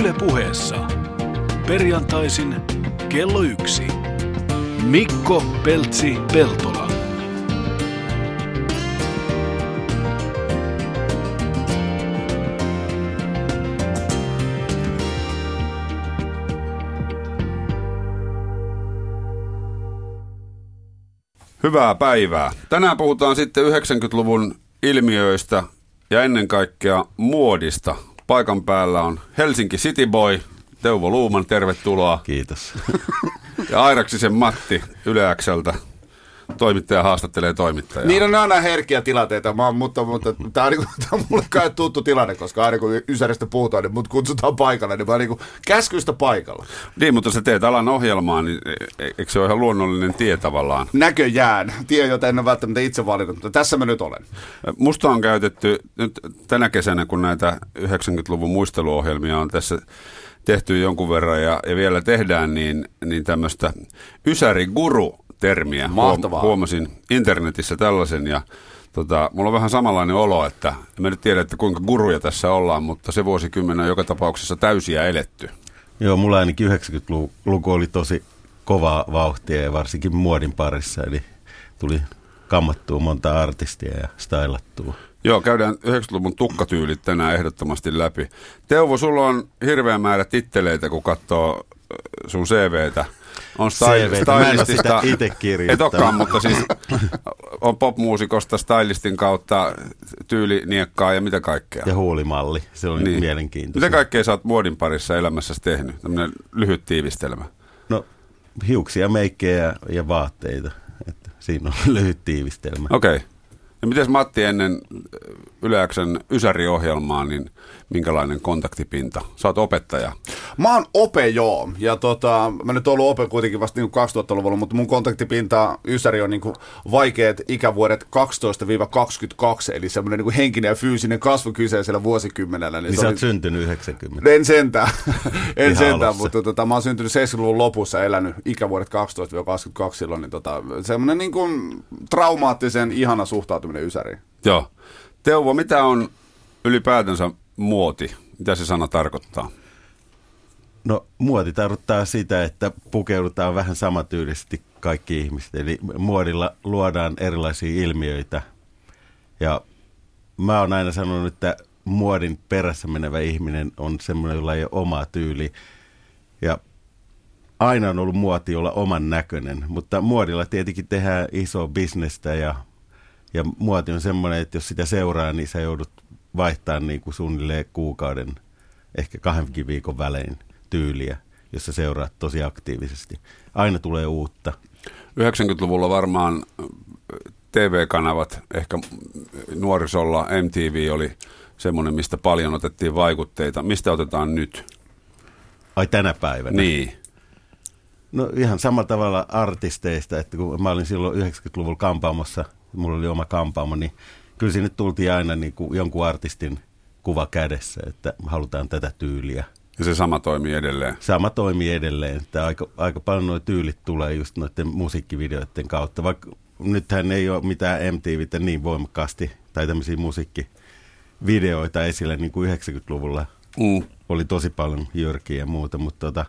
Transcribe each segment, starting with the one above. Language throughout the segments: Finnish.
Yle puheessa. Perjantaisin kello yksi. Mikko Peltsi Peltola. Hyvää päivää. Tänään puhutaan sitten 90-luvun ilmiöistä ja ennen kaikkea muodista. Paikan päällä on Helsinki City Boy, Teuvo Luuman, tervetuloa. Kiitos. Ja Airaksisen Matti Yle Xltä. Toimittaja haastattelee toimittajaa. Niin on aina herkkiä tilanteita, mä, mutta, mutta tämä on, tää on mulle kai tuttu tilanne, koska aina kun Ysäristä puhutaan, niin mut kutsutaan paikalle, niin mä niinku käskystä paikalla. Niin, mutta sä teet alan ohjelmaa, niin e- e- eikö se ole ihan luonnollinen tie tavallaan? Näköjään, tie, jota en ole välttämättä itse valinnut, mutta tässä mä nyt olen. Musta on käytetty nyt tänä kesänä, kun näitä 90-luvun muisteluohjelmia on tässä tehty jonkun verran ja, ja vielä tehdään, niin, niin tämmöistä Ysäri-guru-termiä. Mahtavaa. huomasin internetissä tällaisen ja tota, mulla on vähän samanlainen olo, että en mä nyt tiedä, että kuinka guruja tässä ollaan, mutta se vuosikymmen on joka tapauksessa täysiä eletty. Joo, mulla ainakin 90-luku oli tosi kovaa vauhtia ja varsinkin muodin parissa, eli tuli kammattua monta artistia ja stylattua. Joo, käydään 90-luvun tukkatyylit tänään ehdottomasti läpi. Teuvo, sulla on hirveä määrä titteleitä, kun katsoo äh, sun CVtä. On kirjoittanut. Et olekaan, mutta siis on popmuusikosta, stylistin kautta, tyyliniekkaa ja mitä kaikkea. Ja huulimalli, se oli niin. mielenkiintoista. Mitä kaikkea sä oot muodin parissa elämässäsi tehnyt? Tämmöinen lyhyt tiivistelmä. No, hiuksia, meikkejä ja, ja vaatteita. Että siinä on lyhyt tiivistelmä. Okei. Okay. Ja miten Matti ennen Yleäksen Ysäri-ohjelmaa, niin minkälainen kontaktipinta? Sä oot opettaja. Mä oon ope joo, ja tota, mä nyt oon ollut ope kuitenkin vasta niin 2000-luvulla, mutta mun kontaktipinta Ysäri on niin vaikeat ikävuodet 12-22, eli semmoinen niin henkinen ja fyysinen kasvu kyseisellä vuosikymmenellä. Niin se sä oli- oot syntynyt 90. En sentään, en Ihan sentään alussa. mutta tota, mä oon syntynyt 70-luvun lopussa, elänyt ikävuodet 12-22 silloin, niin tota, semmoinen niin kuin traumaattisen ihana suhtautuminen Ysäriin. Joo. Teuvo, mitä on ylipäätänsä muoti? Mitä se sana tarkoittaa? No muoti tarkoittaa sitä, että pukeudutaan vähän samatyylisesti kaikki ihmiset. Eli muodilla luodaan erilaisia ilmiöitä. Ja mä oon aina sanonut, että muodin perässä menevä ihminen on semmoinen, jolla ei ole omaa tyyli. Ja aina on ollut muoti olla oman näköinen, mutta muodilla tietenkin tehdään iso bisnestä ja, ja muoti on semmoinen, että jos sitä seuraa, niin sä joudut vaihtamaan niin kuin suunnilleen kuukauden, ehkä kahdenkin viikon välein tyyliä, jos sä seuraat tosi aktiivisesti. Aina tulee uutta. 90-luvulla varmaan äh, TV-kanavat, ehkä nuorisolla MTV oli semmoinen, mistä paljon otettiin vaikutteita. Mistä otetaan nyt? Ai tänä päivänä. Niin. No ihan samalla tavalla artisteista, että kun mä olin silloin 90-luvulla kampaamossa, mulla oli oma kampaamo, niin kyllä sinne tultiin aina niin kuin jonkun artistin kuva kädessä, että halutaan tätä tyyliä. Ja se sama toimii edelleen. Sama toimii edelleen, että aika, aika paljon nuo tyylit tulee just noiden musiikkivideoiden kautta, vaikka nythän ei ole mitään MTVtä niin voimakkaasti tai tämmöisiä musiikkivideoita esillä niin kuin 90-luvulla Mm. oli tosi paljon jyrkiä ja muuta, mutta, tota,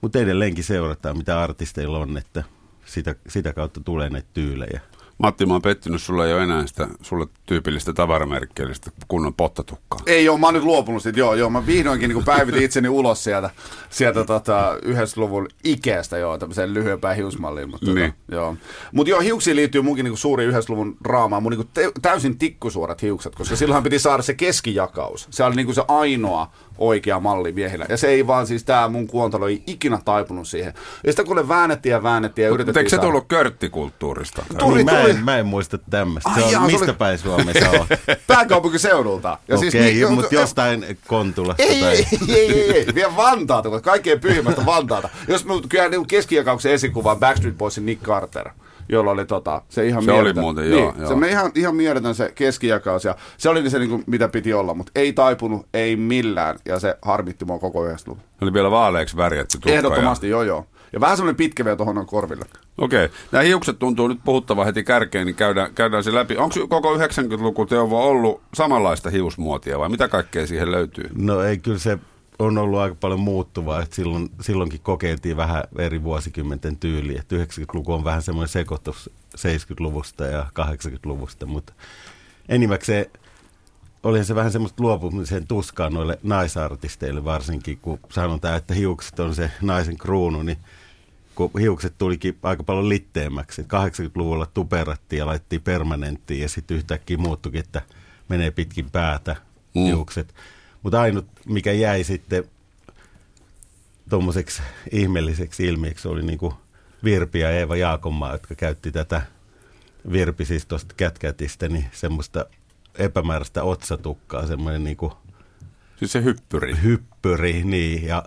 mutta edelleenkin seurataan, mitä artisteilla on, että sitä, sitä kautta tulee näitä tyylejä. Matti, mä oon pettynyt, sulla ei ole enää sitä sulle tyypillistä tavaramerkkiä, eli sitä kunnon pottatukkaa. Ei ole, mä oon nyt luopunut siitä, joo, joo, mä vihdoinkin niin päivitin itseni ulos sieltä, sieltä tota, 90-luvun Ikeasta, joo, tämmöiseen lyhyempään hiusmalliin, mutta Niin. niin. joo. Mut joo, hiuksiin liittyy munkin niin suuri 90-luvun draamaa, mun niin te- täysin tikkusuorat hiukset, koska silloinhan piti saada se keskijakaus. Se oli niin se ainoa oikea malli miehillä. Ja se ei vaan siis tää mun kuontalo ei ikinä taipunut siihen. Ja sitä kun väännettiin ja väännettiin ja Mutta yritettiin eikö se tullut körttikulttuurista? Tuli, niin, tuli. En, mä en muista tämmöistä. Se on, jaa, se mistä oli- päin Suomessa oot? Pääkaupunkiseudulta. Ja Okei, siis niin- okay, mutta jostain Kontulasta Ei, tai... ei, ei, ei, ei, vielä Vantaata, mutta kaikkein pyhimmästä Vantaata. Jos me kyllä niin keskijakauksen esikuva on Backstreet Boysin Nick Carter, jolla oli tota, se ihan Se oli muuten, joo, niin, joo. Semmoinen ihan, ihan mieletön se keskijakaus ja se oli se niin kuin, mitä piti olla, mutta ei taipunut, ei millään ja se harmitti mua koko 90-luvun. Se oli vielä vaaleeksi värjätty tukka. Ehdottomasti, joo joo. Ja vähän semmoinen pitkä vielä tuohon on korville. Okei. Nämä hiukset tuntuu nyt puhuttava heti kärkeen, niin käydään, käydään se läpi. Onko koko 90-luku Teuvo ollut samanlaista hiusmuotia vai mitä kaikkea siihen löytyy? No ei, kyllä se on ollut aika paljon muuttuvaa, että silloin, silloinkin kokeiltiin vähän eri vuosikymmenten tyyliä. Että 90-luku on vähän semmoinen sekoitus 70-luvusta ja 80-luvusta, mutta enimmäkseen oli se vähän semmoista luopumisen tuskaa noille naisartisteille varsinkin, kun sanotaan, että hiukset on se naisen kruunu, niin kun hiukset tulikin aika paljon litteemmäksi. 80-luvulla tuperattiin ja laittiin permanenttiin ja sitten yhtäkkiä muuttukin, että menee pitkin päätä mm. hiukset. Mutta ainut, mikä jäi sitten tuommoiseksi ihmeelliseksi ilmiöksi, oli niinku Virpi ja Eeva Jaakonmaa, jotka käytti tätä Virpi siis tuosta kätkätistä, niin semmoista epämääräistä otsatukkaa, semmoinen niinku Siis se hyppyri. hyppyri, niin, ja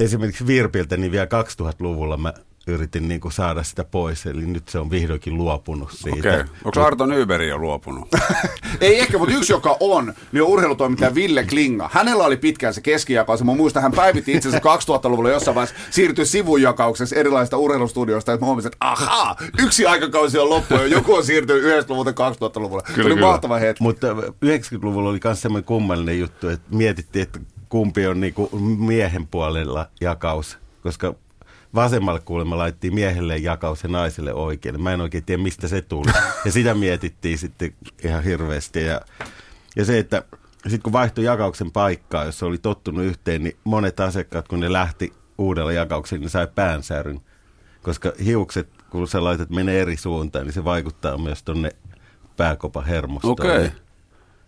esimerkiksi Virpiltä, niin vielä 2000-luvulla mä yritin niin kuin saada sitä pois, eli nyt se on vihdoinkin luopunut siitä. Okei. Okay. Onko Arto Nyberi jo luopunut? Ei ehkä, mutta yksi, joka on, niin on urheilutoimittaja Ville Klinga. Hänellä oli pitkään se keskijakaus. Mä muistan, hän päivitti itse asiassa 2000-luvulla jossain vaiheessa siirtyi sivujakauksessa erilaisista urheilustudioista, että mä huomasin, että ahaa, yksi aikakausi on loppu ja joku on siirtynyt 90-luvulta 2000-luvulle. Kyllä, se oli kyllä. mahtava hetki. Mutta 90-luvulla oli myös semmoinen kummallinen juttu, että mietittiin, että kumpi on niinku miehen puolella jakaus, koska vasemmalle kuulemma laittiin miehelle jakaus ja naiselle oikein. Mä en oikein tiedä, mistä se tuli. Ja sitä mietittiin sitten ihan hirveästi. Ja, ja se, että sitten kun vaihtoi jakauksen paikkaa, jos oli tottunut yhteen, niin monet asiakkaat, kun ne lähti uudella jakauksella, niin sai päänsäryn. Koska hiukset, kun sä laitat menee eri suuntaan, niin se vaikuttaa myös tonne pääkopan hermostoon. Okei.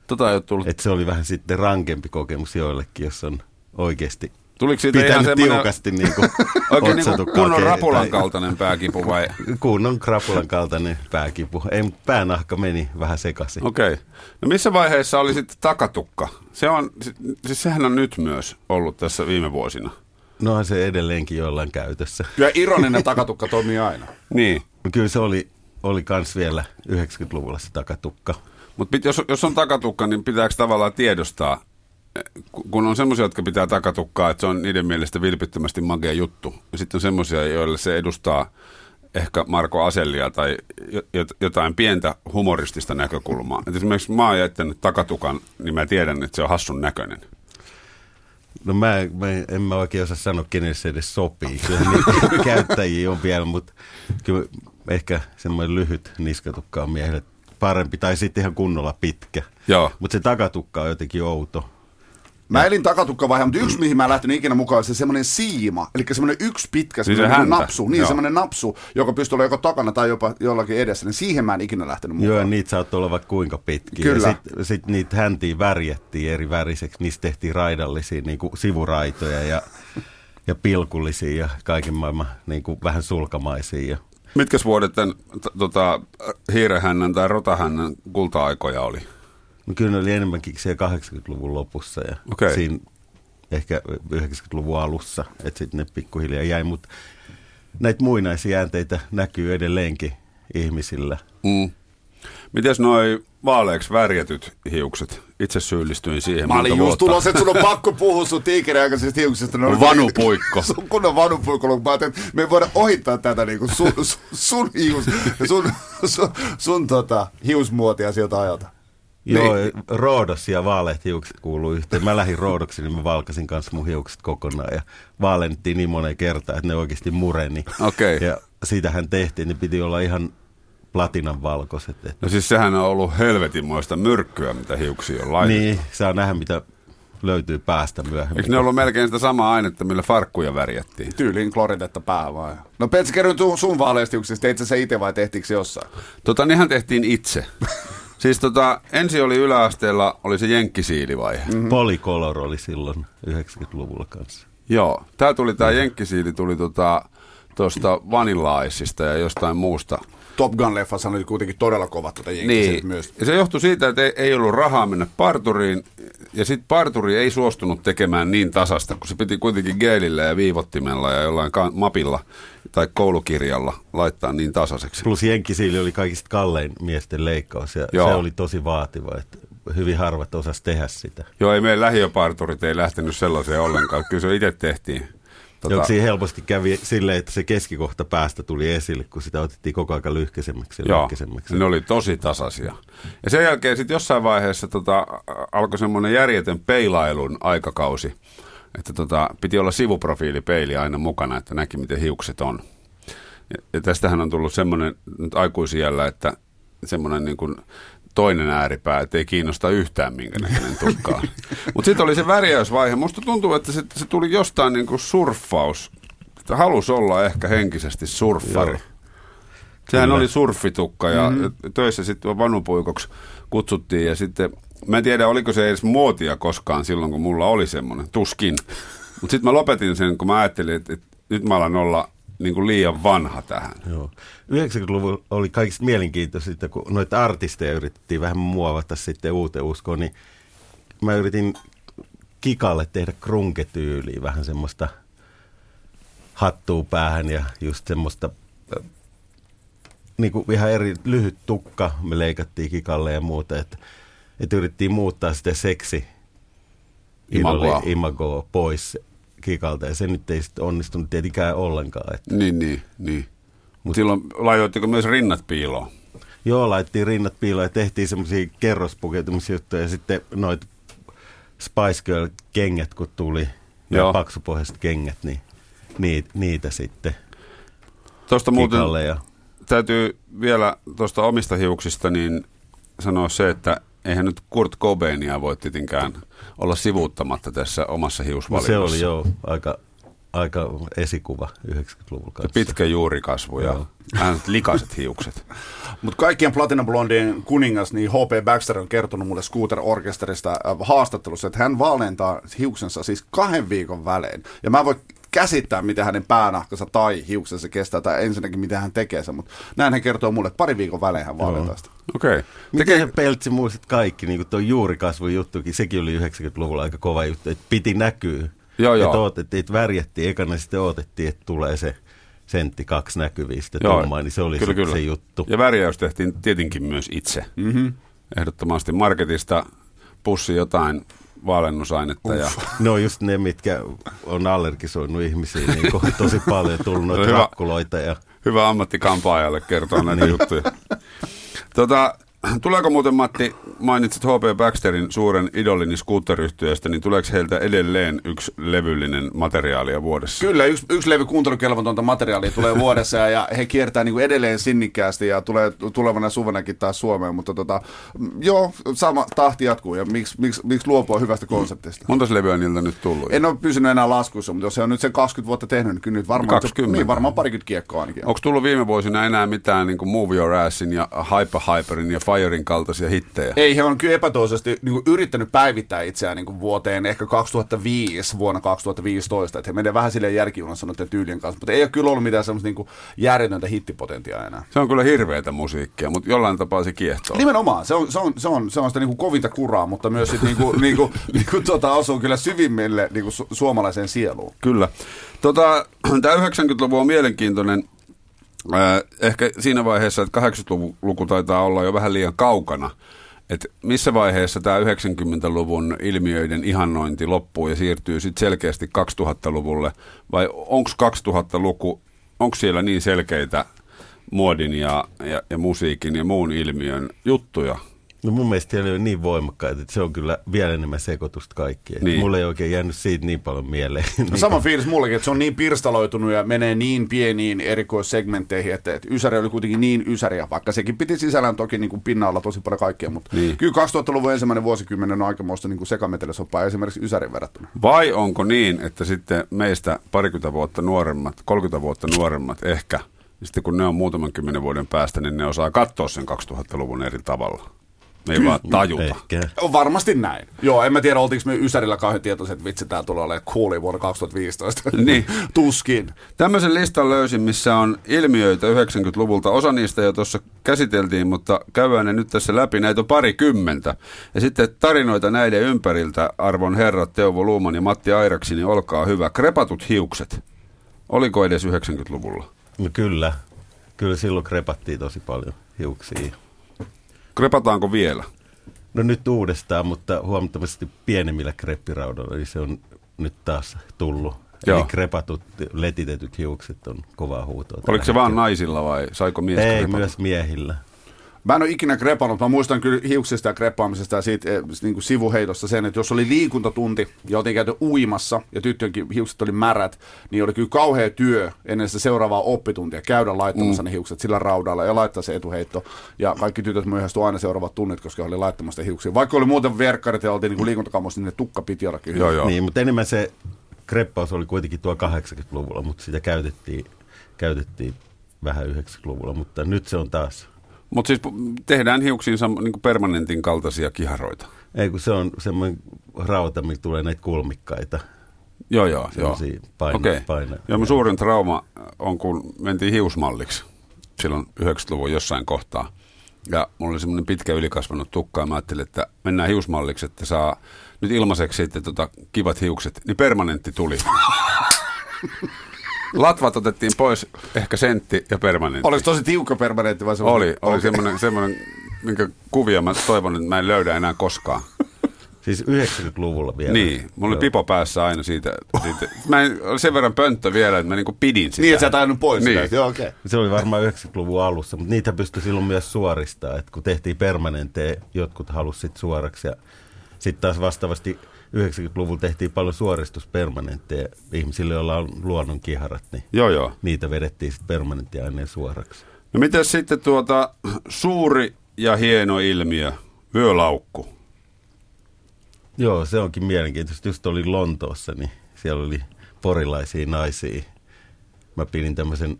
Tota ei ole tullut. Että se oli vähän sitten rankempi kokemus joillekin, jos on oikeasti Tuliko siitä ihan semmoinen tiukasti niin kuin oikein niin kuin kunnon rapulan tai- kaltainen pääkipu vai? Kunnon krapulan kaltainen pääkipu. Ei, päänahka meni vähän sekaisin. Okei. Okay. No missä vaiheessa oli sitten takatukka? Se on, siis sehän on nyt myös ollut tässä viime vuosina. Nohan se edelleenkin jollain käytössä. Ja ironinen takatukka toimii aina. Niin. Kyllä se oli, oli kans vielä 90-luvulla se takatukka. Mutta jos, jos on takatukka, niin pitääkö tavallaan tiedostaa, ku- kun on semmoisia, jotka pitää takatukkaa, että se on niiden mielestä vilpittömästi makea juttu. Ja sitten on semmoisia, joille se edustaa ehkä Marko Asellia tai jo- jot- jotain pientä humoristista näkökulmaa. Et esimerkiksi mä oon jättänyt takatukan, niin mä tiedän, että se on hassun näköinen. No mä, mä en mä oikein osaa sanoa, kenelle se edes sopii. Kyllä niitä käyttäjiä on vielä, mutta kyllä ehkä semmoinen lyhyt niskatukka on miehelle parempi. Tai sitten ihan kunnolla pitkä. Mutta se takatukka on jotenkin outo. Mä elin takatukkavaihe, mutta yksi, mihin mä en lähtenyt ikinä mukaan, se semmoinen siima. Eli semmoinen yksi pitkä se semmoinen häntä. napsu. Niin, Joo. semmoinen napsu, joka pystyy olla joko takana tai jopa jollakin edessä. Niin siihen mä en ikinä lähtenyt mukaan. Joo, ja niitä saattoi olla vaikka kuinka pitkiä. Kyllä. Ja sitten sit niitä häntiä värjättiin eri väriseksi. Niistä tehtiin raidallisia niin kuin sivuraitoja ja, ja pilkullisia ja kaiken maailman niin kuin vähän sulkamaisia. Mitkäs vuodet tämän t- tota, hiirehännän tai rotahännän kulta-aikoja oli? No kyllä ne oli enemmänkin siellä 80-luvun lopussa ja Okei. siinä ehkä 90-luvun alussa, että sitten ne pikkuhiljaa jäi. Mutta näitä muinaisia jäänteitä näkyy edelleenkin ihmisillä. Mm. Mites noi vaaleeksi värjätyt hiukset? Itse syyllistyin siihen Mä olin monta just vuotta. tulossa, että sun on pakko puhua sun tiikeriaikaisista hiuksista. Ne on- Vanupuikko. Sun kunnon vanupuikko. Mä ajattelin, että me ei voida ohittaa tätä niinku sun, sun, sun hius, sun, sun, sun tota, hiusmuotia siltä ajalta. Joo, Niin. Roodos ja vaaleat hiukset kuuluu yhteen. Mä lähdin Roodoksi, niin mä valkasin kanssa mun hiukset kokonaan ja vaalennettiin niin moneen kertaan, että ne oikeasti mureni. Okei. Ja sitähän tehtiin, ne piti olla ihan platinan valkoiset. Että No siis sehän on ollut helvetinmoista myrkkyä, mitä hiuksia on laitettu. Niin, saa nähdä mitä löytyy päästä myöhemmin. Eikö ne ollut melkein sitä samaa ainetta, millä farkkuja värjättiin? Tyyliin kloridetta pää vaan. No Petsi, kerro sun vaaleista hiuksista. Teit sä se itse vai tehtiinkö se jossain? Tota, nehän tehtiin itse. siis tota, ensin oli yläasteella, oli se jenkkisiilivaihe. Mm. Polycolor oli silloin 90-luvulla kanssa. Joo, tää tuli, tää jenkkisiili tuli tota, tuosta vanillaisista ja jostain muusta. Top Gun-leffassa oli kuitenkin todella kovat tuota Niin, myös. ja se johtui siitä, että ei, ei ollut rahaa mennä parturiin, ja sitten parturi ei suostunut tekemään niin tasasta, kun se piti kuitenkin geelillä ja viivottimella ja jollain ka- mapilla tai koulukirjalla laittaa niin tasaiseksi. Plus jenkkisiili oli kaikista kallein miesten leikkaus ja Joo. se oli tosi vaativa, että hyvin harvat osas tehdä sitä. Joo, ei meidän lähiöparturit ei lähtenyt sellaiseen ollenkaan. Kyllä se itse tehtiin. Tota... Joo, siinä helposti kävi silleen, että se keskikohta päästä tuli esille, kun sitä otettiin koko ajan lyhkäisemmäksi ja Joo, lyhkäisemmäksi. ne oli tosi tasaisia. Ja sen jälkeen sitten jossain vaiheessa tota, alkoi semmoinen järjetön peilailun aikakausi, että tota, piti olla sivuprofiilipeili aina mukana, että näki miten hiukset on. Ja, ja tästähän on tullut semmoinen nyt aikuisiellä, että semmoinen niin kuin toinen ääripää, että ei kiinnosta yhtään minkä näköinen tukkaa. Mutta sitten oli se värjäysvaihe. Musta tuntuu, että se, se tuli jostain niin kuin surffaus. Että halusi olla ehkä henkisesti surffari. Joo. Sehän Kyllä. oli surfitukka ja mm-hmm. töissä sitten vanupuikoksi kutsuttiin ja sitten, mä en tiedä oliko se edes muotia koskaan silloin, kun mulla oli semmoinen, tuskin. Mutta sitten mä lopetin sen, kun mä ajattelin, että, että nyt mä alan olla niin kuin liian vanha tähän. Joo. 90-luvulla oli kaikista mielenkiintoista, kun noita artisteja yritettiin vähän muovata sitten uuteen uskoon, niin mä yritin Kikalle tehdä krunketyyliä, vähän semmoista hattua päähän ja just semmoista niin kuin ihan eri lyhyt tukka me leikattiin Kikalle ja muuta, että, että yritettiin muuttaa sitä seksi imagoa. imagoa pois kikalta ja se nyt ei sitten onnistunut tietenkään ollenkaan. Että. Niin, niin, niin. Mutta silloin laitoitteko myös rinnat piiloon? Joo, laittiin rinnat piiloon ja tehtiin semmoisia kerrospukeutumisjuttuja ja sitten noit Spice Girl-kengät kun tuli, Joo. ja paksupohjaiset kengät, niin niitä, niitä sitten Tuosta muuten ja... täytyy vielä tuosta omista hiuksista niin sanoa se, että eihän nyt Kurt Cobainia voi tietenkään olla sivuuttamatta tässä omassa hiusvalinnossa. No se oli jo aika, aika esikuva 90-luvun kanssa. pitkä juurikasvu ja vähän likaiset hiukset. Mutta kaikkien Platina Blondien kuningas, niin H.P. Baxter on kertonut mulle Scooter Orkesterista äh, haastattelussa, että hän valentaa hiuksensa siis kahden viikon välein. Ja mä voin käsittää, miten hänen päänahkansa tai hiuksensa kestää, tai ensinnäkin miten hän tekee sen, mutta näin hän kertoo mulle, että pari viikon välein hän sitä. Okei. Okay. Miten Teke... Peltsi muistat kaikki, niin kuin tuo juurikasvun juttukin, sekin oli 90-luvulla aika kova juttu, että piti näkyä. Joo, joo. Että odotettiin, että värjättiin, ekana sitten odotettiin, että tulee se sentti kaksi näkyvistä tummaa, niin se oli kyllä, kyllä. se juttu. Ja värjäys tehtiin tietenkin myös itse. Mm-hmm. Ehdottomasti marketista pussi jotain valennusainetta. Ja... No just ne, mitkä on allergisoinut ihmisiä niin tosi paljon, tullut noita hyvä, rakkuloita. Ja... Hyvä ammattikampaajalle kertoa näitä niin. juttuja. Tota, Tuleeko muuten Matti, mainitsit H.P. Baxterin suuren idolini scooter-yhtiöstä, niin tuleeko heiltä edelleen yksi levyllinen materiaalia vuodessa? Kyllä, yksi, yksi levy kuuntelukelvotonta materiaalia tulee vuodessa ja he kiertää niin kuin edelleen sinnikkäästi ja tulee tulevana suvanakin taas Suomeen, mutta tota, joo, sama tahti jatkuu ja miksi, miksi, miksi luopua hyvästä konseptista? Monta levyä niiltä nyt tullut? En ole pysynyt enää laskussa, mutta jos se on nyt sen 20 vuotta tehnyt, niin kyllä nyt varmaan, 20. Niin, varmaan parikymmentä kiekkoa ainakin. Onko tullut viime vuosina enää mitään niin kuin Move Your Assin ja Hyper Hyperin ja Firein kaltaisia hittejä. Ei, he on kyllä epätoisesti niin yrittänyt päivittää itseään niin kuin vuoteen ehkä 2005, vuonna 2015. Että he menee vähän silleen järkijunassa noiden tyylien kanssa, mutta ei ole kyllä ollut mitään semmoista niin järjetöntä hittipotentiaa enää. Se on kyllä hirveätä musiikkia, mutta jollain tapaa se kiehtoo. Nimenomaan, se on, se on, se on, se on sitä niin kuin kovinta kuraa, mutta myös sit niin kuin, niin kuin, niin kuin tuota, osuu kyllä syvimmille niin kuin su- suomalaiseen sieluun. Kyllä. Tota, tämä 90-luvu on mielenkiintoinen ehkä siinä vaiheessa, että 80-luku taitaa olla jo vähän liian kaukana. Et missä vaiheessa tämä 90-luvun ilmiöiden ihannointi loppuu ja siirtyy sitten selkeästi 2000-luvulle? Vai onko 2000-luku, onko siellä niin selkeitä muodin ja, ja, ja musiikin ja muun ilmiön juttuja, No mun mielestä ne on niin voimakkaita, että se on kyllä vielä enemmän sekoitusta kaikkia. Niin. Mulle ei oikein jäänyt siitä niin paljon mieleen. No sama fiilis mullekin, että se on niin pirstaloitunut ja menee niin pieniin erikoissegmentteihin, että, että Ysäri oli kuitenkin niin Ysäriä, vaikka sekin piti sisällään toki niin kuin pinnalla tosi paljon kaikkea, mutta niin. kyllä 2000-luvun ensimmäinen vuosikymmenen on aikamoista niin sekametelisoppaa esimerkiksi Ysärin verrattuna. Vai onko niin, että sitten meistä parikymmentä vuotta nuoremmat, 30 vuotta nuoremmat ehkä, sitten kun ne on muutaman kymmenen vuoden päästä, niin ne osaa katsoa sen 2000-luvun eri tavalla? Me ei vaan tajuta. Ehkä. On varmasti näin. Joo, en mä tiedä, oltiinko me Ysärillä kauhean tietoiset, että vitsi, tää tulee olemaan cooli vuonna 2015. Niin. Tuskin. Tämmöisen listan löysin, missä on ilmiöitä 90-luvulta. Osa niistä jo tuossa käsiteltiin, mutta käydään ne nyt tässä läpi. Näitä on parikymmentä. Ja sitten tarinoita näiden ympäriltä, arvon herrat Teuvo Luuman ja Matti Airaksi, niin olkaa hyvä. Krepatut hiukset. Oliko edes 90-luvulla? No kyllä. Kyllä silloin krepattiin tosi paljon hiuksia. Krepataanko vielä? No nyt uudestaan, mutta huomattavasti pienemmillä kreppiraudoilla, eli se on nyt taas tullut Joo. Eli krepatut, letitetyt hiukset on kovaa huutoa. Oliko se tällä vaan hetkellä. naisilla vai saiko mies Ei, krepata? myös miehillä. Mä en ole ikinä krepannut, mä muistan kyllä hiuksista ja kreppaamisesta ja siitä eh, niin kuin sivuheitosta sen, että jos oli liikuntatunti ja oltiin käyty uimassa ja tyttönkin hiukset oli märät, niin oli kyllä kauhea työ ennen sitä seuraavaa oppituntia käydä laittamassa mm. ne hiukset sillä raudalla ja laittaa se etuheitto. Ja kaikki tytöt myöhästyi aina seuraavat tunnit, koska oli laittamassa hiuksia. Vaikka oli muuten verkkarit ja oltiin niin liikuntakamossa, niin ne tukka piti olla kyllä. Joo, joo. Niin, mutta enemmän se kreppaus oli kuitenkin tuo 80-luvulla, mutta sitä käytettiin, käytettiin vähän 90-luvulla, mutta nyt se on taas. Mutta siis tehdään hiuksiin sam- niin permanentin kaltaisia kiharoita. Ei kun se on semmoinen rauta, millä tulee näitä kulmikkaita. Joo, joo. joo. Paino- Okei. paino- Joo, mun suurin trauma on, kun mentiin hiusmalliksi silloin 90-luvun jossain kohtaa. Ja mulla oli semmoinen pitkä ylikasvanut tukka ja mä ajattelin, että mennään hiusmalliksi, että saa nyt ilmaiseksi sitten tota kivat hiukset. Niin permanentti tuli. Latvat otettiin pois, ehkä sentti ja permanentti. Oliko tosi tiukka permanentti vai se Oli, oli semmoinen, semmoinen, minkä kuvia mä toivon, että mä en löydä enää koskaan. Siis 90-luvulla vielä. Niin, mulla oli pipo päässä aina siitä. siitä. Mä en, oli sen verran pönttö vielä, että mä niinku pidin sitä. Niin, että sä et ajanut pois Niin. sitä. Joo, okei. Okay. Se oli varmaan 90-luvun alussa, mutta niitä pystyi silloin myös suoristaa, että kun tehtiin permanentteja, jotkut halusivat suoraksi ja sitten taas vastaavasti 90-luvulla tehtiin paljon suoristuspermanentteja ihmisille, joilla on luonnon kiharat, niin Joo, joo. niitä vedettiin sitten permanenttiaineen suoraksi. No miten sitten tuota suuri ja hieno ilmiö, vyölaukku? Joo, se onkin mielenkiintoista. Just oli Lontoossa, niin siellä oli porilaisia naisia. Mä pidin tämmöisen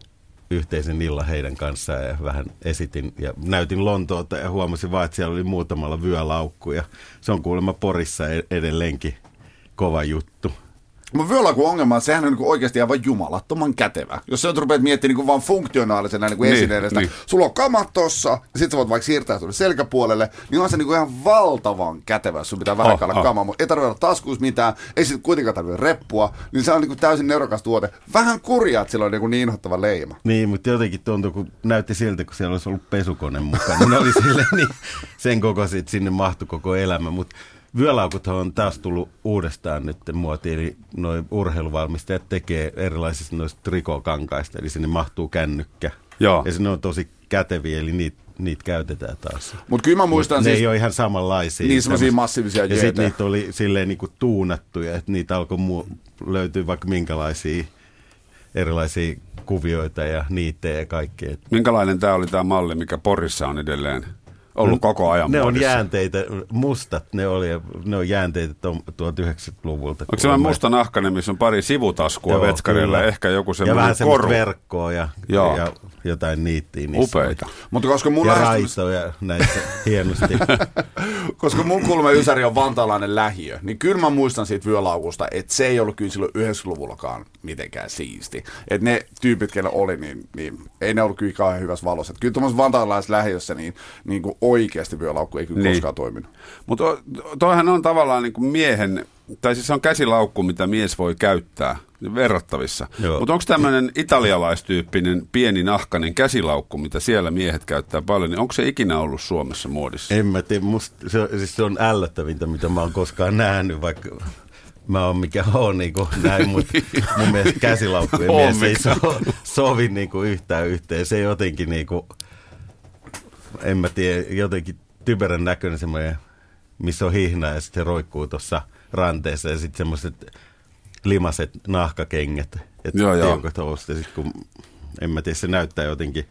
yhteisen illan heidän kanssaan ja vähän esitin ja näytin Lontoota ja huomasin vaan, että siellä oli muutamalla vyölaukku ja se on kuulemma Porissa e- edelleenkin kova juttu. Mutta vyölaukun ongelma on, että sehän on niin oikeasti aivan jumalattoman kätevä. Jos sä rupeat miettimään niin vaan funktionaalisena niin Niin, esineenestä, niin. sulla on kamat tossa, ja sit sä voit vaikka siirtää tuonne selkäpuolelle, niin on se niin ihan valtavan kätevä, jos sun pitää vähän Oh, oh. kamaa, mutta ei tarvitse olla taskuissa mitään, ei sit kuitenkaan tarvitse reppua, niin se on niin täysin neurokas tuote. Vähän kurjaa, että sillä on niin, niin inhottava leima. Niin, mutta jotenkin tuntui, kun näytti siltä, kun siellä olisi ollut pesukone mukana. Niin ne oli silleen, niin sen että sinne mahtui koko elämä. Mutta vyölaukuthan on taas tullut uudestaan nyt muotiin. Eli noin urheiluvalmistajat tekee erilaisista noista trikokankaista, eli sinne mahtuu kännykkä. Joo. Ja ne on tosi käteviä, eli niitä niitä käytetään taas. Mutta kyllä mä muistan ne siis... ei ole ihan samanlaisia. Niin, Tämmöset- massiivisia Ja sitten niitä oli silleen niinku tuunattuja, että niitä alkoi mu- löytyä vaikka minkälaisia erilaisia kuvioita ja niittejä ja kaikkea. Minkälainen tämä oli tämä malli, mikä Porissa on edelleen ollut koko ajan Ne on muodissa? jäänteitä, mustat ne oli, ja ne on jäänteitä tuon- 1900-luvulta. Onko se musta nahkainen, missä on pari sivutaskua Joo, vetskarilla, kyllä. ehkä joku Ja semmoinen vähän semmoista koru. verkkoa ja, Joo. ja jotain niittiä. niissä Upeita. Mutta koska mun, Ja lähestymis- raitoja näissä hienosti. koska mun kulma Ysäri on vantaalainen lähiö, niin kyllä mä muistan siitä vyölaukusta, että se ei ollut kyllä silloin 90-luvullakaan mitenkään siisti. Että ne tyypit, keillä oli, niin, niin ei ne ollut kyllä kauhean hyvässä valossa. Et kyllä tuommoisessa vantaalaisessa lähiössä niin, niin kuin oikeasti vyölaukku ei kyllä Niin. koskaan toiminut. Mutta toihan on tavallaan niin kuin miehen, tai siis se on käsilaukku, mitä mies voi käyttää verrattavissa. Mutta onko tämmöinen italialaistyyppinen pieni nahkainen käsilaukku, mitä siellä miehet käyttää paljon, niin onko se ikinä ollut Suomessa muodissa? En mä tiedä, musta se, on- siis se on ällöttävintä, mitä mä oon koskaan nähnyt, vaikka mä oon mikä on niin kuin näin, mutta mun mielestä käsilaukkujen On mielessä ei so, sovi niin kuin yhtään yhteen. Se jotenkin niin kuin, en mä tiedä, jotenkin typerän näköinen semmoinen, missä on hihna ja sitten se roikkuu tuossa ranteessa ja sitten semmoiset limaset nahkakengät, että Joo, joo. housut ja sitten kun, en mä tiedä, se näyttää jotenkin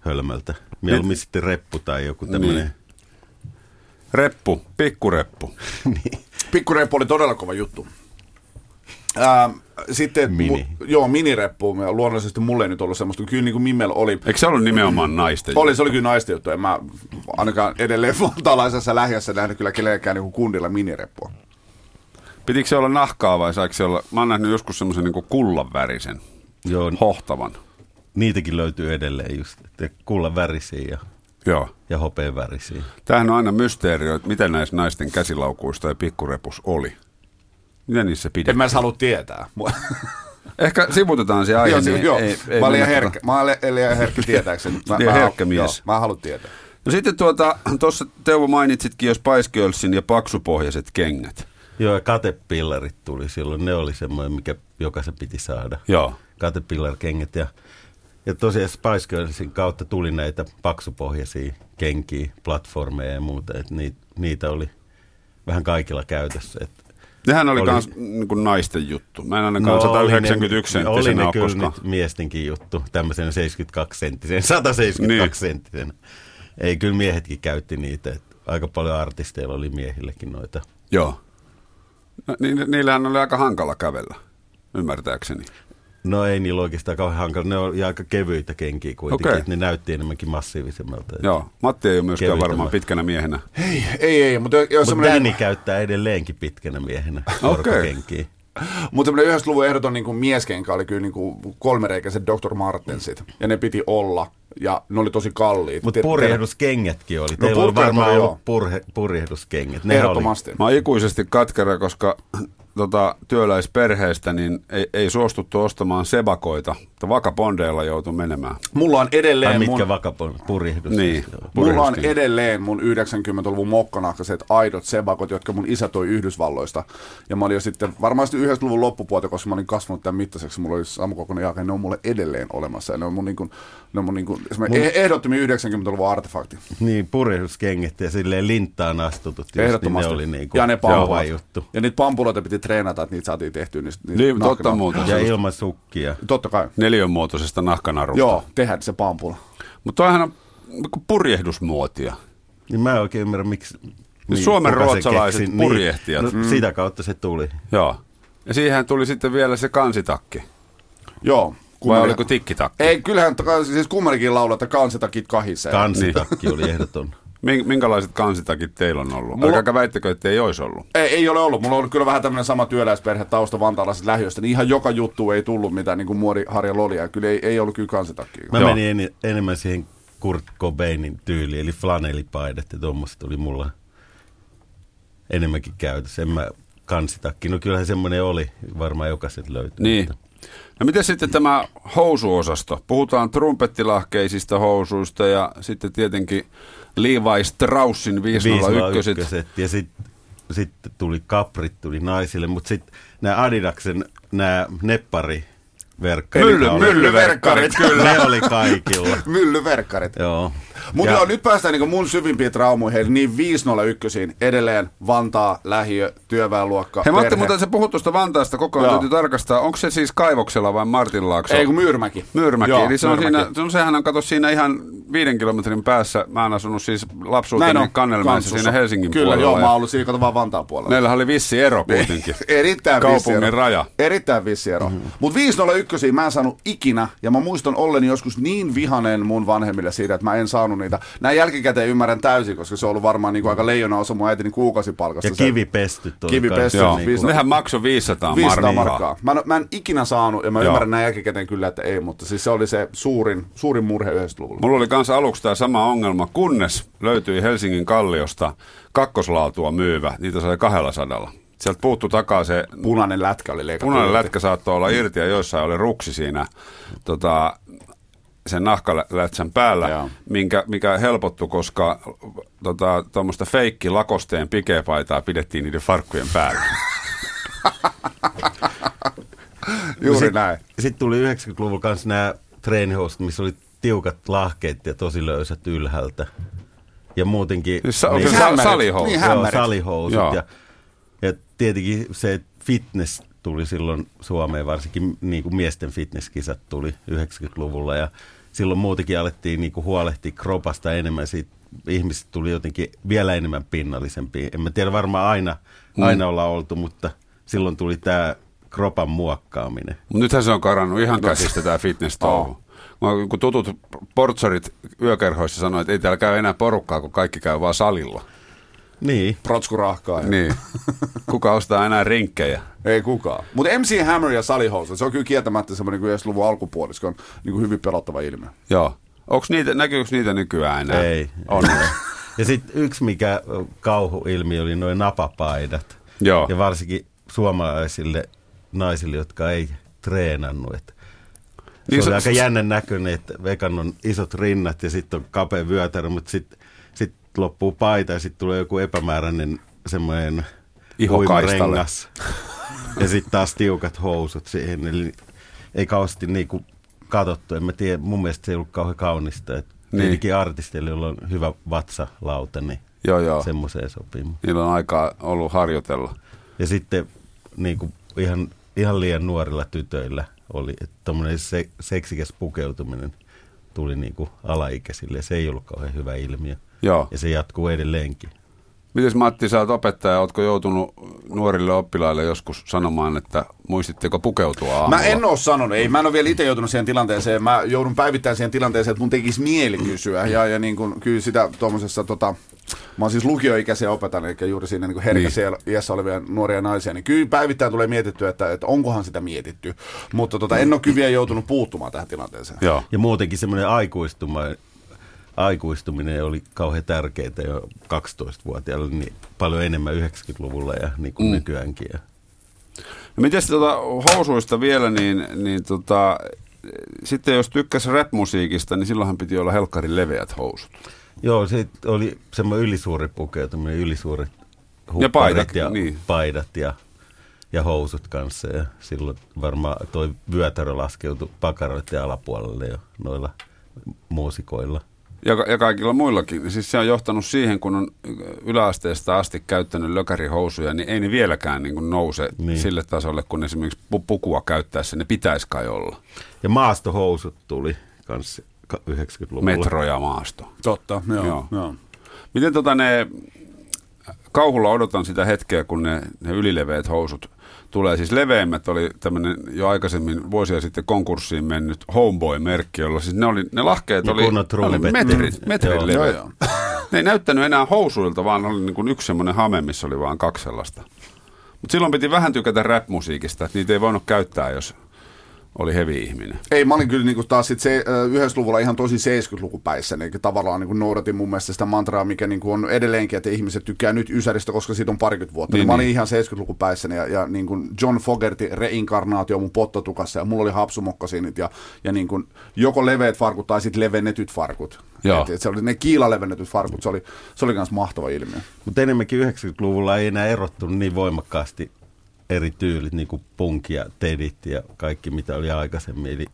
hölmöltä. Mieluummin sitten reppu tai joku tämmöinen. Niin. Reppu, pikkureppu. niin. Pikkureppu oli todella kova juttu. Ää, sitten, Mini. Mu, joo, minireppu. Ja Luonnollisesti mulle ei nyt ollut semmoista, kyllä niin kuin Mimmel oli. Eikö se ollut nimenomaan naisten? Oli, se oli kyllä naisten juttu. En mä ainakaan edelleen vantaalaisessa lähiössä nähnyt kyllä kenellekään niin kundilla minireppua. Pitikö se olla nahkaa vai saiko se olla? Mä oon nähnyt joskus semmoisen niin kullanvärisen, Joo, hohtavan. niitäkin löytyy edelleen just, että kullan värisiä ja, Joo. ja hopeen värisiä. Tämähän on aina mysteeri, että mitä näissä naisten käsilaukuista ja pikkurepus oli. Mitä niissä En pidettiin? mä edes halua tietää. Ehkä sivutetaan se aihe. joo, niin joo. ei- ei mä olen herkkä, mä olen liian herkkä tietääkseni. Mä, Liian mä, herkkä mies. Joo, mä haluan tietää. No sitten tuota, tuossa Teuvo mainitsitkin jo Spice Girlsin ja paksupohjaiset kengät. Joo, ja katepillarit tuli silloin. Ne oli semmoinen, mikä jokaisen piti saada. Joo. Caterpillar-kengät. Ja, ja tosiaan Spice Girlsin kautta tuli näitä paksupohjaisia kenkiä, platformeja ja muuta. Et niitä, niitä oli vähän kaikilla käytössä. Et Nehän oli, Oli- kans niin kuin naisten juttu. Mä en ainakaan oli 191 ne, oli ne kyllä koskaan. nyt miestenkin juttu, tämmöisen 72 senttisen, 172 senttisen. Ei, kyllä miehetkin käytti niitä. Et aika paljon artisteilla oli miehillekin noita. Joo. No, ni, niillähän oli aika hankala kävellä, ymmärtääkseni. No ei niillä oikeastaan kauhean hankala. Ne oli aika kevyitä kenkiä kuitenkin. Okay. Ne näytti enemmänkin massiivisemmalta. Joo, Matti ei ole myöskään Kevyttä varmaan pitkänä miehenä. Ei, ei, ei mutta jos Mutta semmoinen... Danny käyttää edelleenkin pitkänä miehenä korkokenkiä. Mutta semmoinen 90-luvun ehdoton niin kuin mieskenkä oli kyllä niin kuin kolmereikäiset Dr. Martensit. Ja ne piti olla. Ja ne oli tosi kalliit. Mutta purjehduskengätkin oli. Teillä oli purkehduskengät, varmaan ollut purhe, purjehduskengät. Nehän Ehdottomasti. Mä oon ikuisesti katkera, koska tota, työläisperheestä niin ei, ei suostuttu ostamaan sebakoita. Mutta Vakabondeilla joutui menemään. Mulla on tai edelleen mitkä mun... vakapon purjehdus. Niin. Mulla on edelleen mun 90-luvun mokkanahkaiset aidot sebakot, jotka mun isä toi Yhdysvalloista. Ja mä olin jo sitten varmaan sitten 90-luvun loppupuolta, koska mä olin kasvanut tämän mittaiseksi. Mulla oli samankokoinen jalka, ja ne on mulle edelleen olemassa. Ja ne on mun, niin kuin, ne on mun, niin kuin, mun... ehdottomin 90-luvun artefakti. Niin, purjehduskengät ja silleen linttaan astutut. just, Niin Ehdottomasti. ne oli niinku ja ne pampulat. juttu. Ja niitä pampuloita piti treenata, että niitä saatiin tehtyä. Niistä, niistä Niin, totta muuta. Ja ilman sukkia. Totta kai. Neliönmuotoisesta nahkanarusta. Joo, tehdään se pampula. Mutta toihan on niinku purjehdusmuotia. Niin mä en oikein ymmärrä, miksi... Suomen kuka se ruotsalaiset keksi. purjehtijat. Niin, no, Sitä kautta se tuli. Joo. Ja siihen tuli sitten vielä se kansitakki. Joo. Vai kummeli- oliko tikkitakki? Ei, kyllähän siis kummarikin laulaa, että kansitakit kahisee. Kansitakki oli ehdoton. Min- Minkälaiset kansitakit teillä on ollut? Mulla- Älkääkä väittäkö, että ei olisi ollut. Ei, ei ole ollut. Mulla on ollut kyllä vähän tämmöinen sama työläisperhe tausta vantaalaisesta lähiöstä, niin ihan joka juttu ei tullut mitään niin kuin muori Harja Lolia. Kyllä ei, ei ollut kyllä kansitakkiä. Mä Joo. menin en, enemmän siihen Kurt Cobainin tyyliin, eli flanellipaidat ja tuommoiset oli mulla enemmänkin käytössä. En mä kansitakki. No kyllähän semmoinen oli, varmaan jokaiset löytyy. Niin. No miten sitten tämä housuosasto? Puhutaan trumpettilahkeisista housuista ja sitten tietenkin Levi Straussin 501. 501 ja sitten sit tuli kaprit tuli naisille, mutta sitten nämä Adidaksen nämä neppari verkkarit. Mylly- myllyverkkarit, kyllä. Ne oli kaikilla. Myllyverkkarit. Joo. Mutta joo, nyt päästään niin mun syvimpiin traumoihin, eli niin 501 edelleen Vantaa, lähiö, työväenluokka, Hei Matti, mutta se puhut tuosta Vantaasta koko ajan, täytyy tarkastaa, onko se siis Kaivoksella vai Martinlaakso? Ei kun Myyrmäki. Myyrmäki, Joo, eli se on Myyrmäki. siinä, se on, sehän on, kato siinä ihan viiden kilometrin päässä, mä oon asunut siis lapsuuteni Kannelmäessä siinä Helsingin Kyllä, puolella. joo, mä oon ollut siinä, kato vaan Vantaan puolella. Meillähän oli vissi ero kuitenkin. Erittäin Kaupungin vissi ero. raja. Erittäin vissi ero. Mm-hmm. Mutta 501 mä en saanut ikinä, ja mä muistan olleni joskus niin vihanen mun vanhemmille siitä, että mä en saanut niitä. Näin jälkikäteen ymmärrän täysin, koska se on ollut varmaan niin kuin aika leijona osa mun äitini kuukausipalkasta. Ja Kivipesty, kanssa Joo, niinku- viisi- nehän maksoi 500, 500 markkaa. markkaa. Mä en, mä en ikinä saanut, ja mä Joo. ymmärrän näin jälkikäteen kyllä, että ei, mutta siis se oli se suurin, suurin murhe 90-luvulla. Mulla oli kanssa aluksi tämä sama ongelma, kunnes löytyi Helsingin kalliosta kakkoslaatua myyvä, niitä sai kahdella sadalla. Sieltä puuttu takaa se Punainen lätkä oli leikattu. punainen irti. lätkä saattoi olla irti ja joissain oli ruksi siinä tota, sen nahkalätsän päällä, Joo. minkä, mikä helpottui, koska tota, tuommoista feikki lakosteen pikepaitaa pidettiin niiden farkkujen päällä. Juuri Sit- näin. Sitten tuli 90-luvulla kanssa nämä treenihousut, missä oli tiukat lahkeet ja tosi löysät ylhäältä. Ja muutenkin... Siis sa- niin, se hämmärit. salihousut? Niin, joo, hämmärit. salihousut. Joo. Ja, ja tietenkin se fitness tuli silloin Suomeen, varsinkin niin kuin miesten fitnesskisat tuli 90-luvulla. Ja silloin muutenkin alettiin niin kuin huolehtia kropasta enemmän. Siitä ihmiset tuli jotenkin vielä enemmän pinnallisempia. En mä tiedä, varmaan aina, aina ollaan oltu, mutta silloin tuli tämä kropan muokkaaminen. Nythän se on karannut ihan käsistä tämä fitness touhu. Kun tutut portsarit yökerhoissa sanoivat, että ei täällä käy enää porukkaa, kun kaikki käy vaan salilla. Niin, Protskurahkaa. Ja... Niin. Kuka ostaa enää rinkkejä? Ei kukaan. Mutta MC Hammer ja salihousu, se on kyllä kieltämättä semmoinen kuin 90-luvun alkupuolisko on niin kuin hyvin pelottava ilmiö. Joo. Onks niitä, näkyykö niitä nykyään enää? Ei. On. Ja sitten yksi, mikä kauhuilmi oli noin napapaidat. Joo. Ja varsinkin suomalaisille naisille, jotka ei treenannut. Et se Niin oli se- aika se- jännän näköinen, että vekan on isot rinnat ja sitten on kapea vyötärö, mutta sitten sit loppuu paita ja sitten tulee joku epämääräinen semmoinen uimarengas ja sitten taas tiukat housut siihen. Eli ei kauheasti niinku katsottu. En mä tiedä, mun mielestä se ei ollut kauhean kaunista. Et Niin. Tietenkin artisteilla, jolla on hyvä vatsalauta, niin Joo, joo. semmoiseen sopii. Niillä on aikaa ollut harjoitella. Ja sitten niin kuin ihan, ihan liian nuorilla tytöillä oli, että tuommoinen se, seksikäs pukeutuminen tuli niin kuin alaikäisille. Ja se ei ollut kauhean hyvä ilmiö. Joo. Ja se jatkuu edelleenkin. Mites Matti, sä oot opettaja, ootko joutunut nuorille oppilaille joskus sanomaan, että muistitteko pukeutua aamulla? Mä en oo sanonut, ei, mä en ole vielä itse joutunut siihen tilanteeseen. Mä joudun päivittämään siihen tilanteeseen, että mun tekisi mieli kysyä. Ja, ja niin kun, kyllä sitä tuommoisessa, tota, mä oon siis lukioikäisiä opetan, eli juuri siinä niin herkässä niin. iässä olevia nuoria naisia, niin kyllä päivittäin tulee mietittyä, että, että onkohan sitä mietitty. Mutta tota, en ole kyllä vielä joutunut puuttumaan tähän tilanteeseen. Joo. Ja muutenkin semmoinen aikuistuma, aikuistuminen oli kauhean tärkeää jo 12-vuotiailla, niin paljon enemmän 90-luvulla ja niin kuin mm. nykyäänkin. Ja No miten tuota housuista vielä, niin, niin tota, sitten jos tykkäsi rap-musiikista, niin silloinhan piti olla helkkarin leveät housut. Joo, se oli semmoinen ylisuuri pukeutuminen, ylisuurit Ja hupparit paidat, ja, niin. paidat ja, ja housut kanssa. Ja silloin varmaan toi vyötärö laskeutui pakaroiden alapuolelle jo noilla muusikoilla. Ja, ja kaikilla muillakin. Siis se on johtanut siihen, kun on yläasteesta asti käyttänyt lökärihousuja, niin ei ne vieläkään niin kuin nouse niin. Sille tasolle, kun esimerkiksi pu- pukua käyttäessä ne pitäisi kai olla. Ja maastohousut tuli kanssa ka- 90-luvulla. Metro ja maasto. Totta, joo. Joo. joo. joo. Miten tota ne, kauhulla odotan sitä hetkeä, kun ne, ne ylileveät housut tulee. Siis leveimmät oli tämmöinen jo aikaisemmin vuosia sitten konkurssiin mennyt Homeboy-merkki, jolla siis ne, oli, ne lahkeet oli, ne oli metrit, metrin Joo. leveät. Joo, Ne ei näyttänyt enää housuilta, vaan oli niin kuin yksi semmoinen hame, missä oli vaan kaksi sellaista. Mutta silloin piti vähän tykätä rap-musiikista, että niitä ei voinut käyttää, jos oli hevi ihminen. Ei, mä olin kyllä niinku taas sit se, ö, 90-luvulla ihan tosi 70-lukupäissä, niin tavallaan niinku noudatin mun mielestä sitä mantraa, mikä niinku on edelleenkin, että ihmiset tykkää nyt Ysäristä, koska siitä on parikymmentä vuotta. Niin, Niin, mä olin niin. ihan 70-lukupäissä ja, ja niin kuin John Fogertin reinkarnaatio mun pottotukassa ja mulla oli hapsumokkasiinit ja, ja niin kuin joko leveät farkut tai sitten levennetyt farkut. Joo. Et, et se oli ne kiilalevennetyt farkut, se oli, se oli kans mahtava ilmiö. Mutta enemmänkin 90-luvulla ei enää erottunut niin voimakkaasti eri tyylit, niin kuin punk ja tedit ja kaikki, mitä oli aikaisemmin. Eli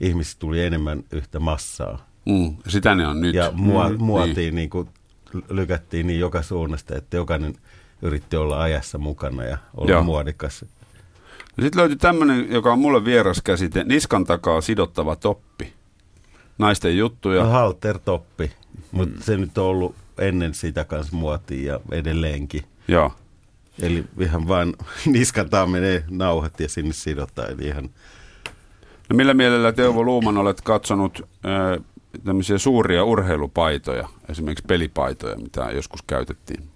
ihmisistä tuli enemmän yhtä massaa. Mm. Sitä ne on nyt. Ja mua, Mm, muotiin Niin. niin kuin lykättiin niin joka suunnasta, että jokainen yritti olla ajassa mukana ja olla Joo. Muodikas. No Sitten löytyi tämmöinen, joka on mulle vieras käsite, niskan takaa sidottava toppi. Naisten juttuja. No haltertoppi, mutta mm. se nyt on ollut ennen sitä kanssa muotia ja edelleenkin. Joo. Eli ihan vain niskataan menee nauhat ja sinne sidotaan. Eli ihan No millä mielellä Teuvo Luuman olet katsonut ö, tämmöisiä suuria urheilupaitoja, esimerkiksi pelipaitoja, mitä joskus käytettiin?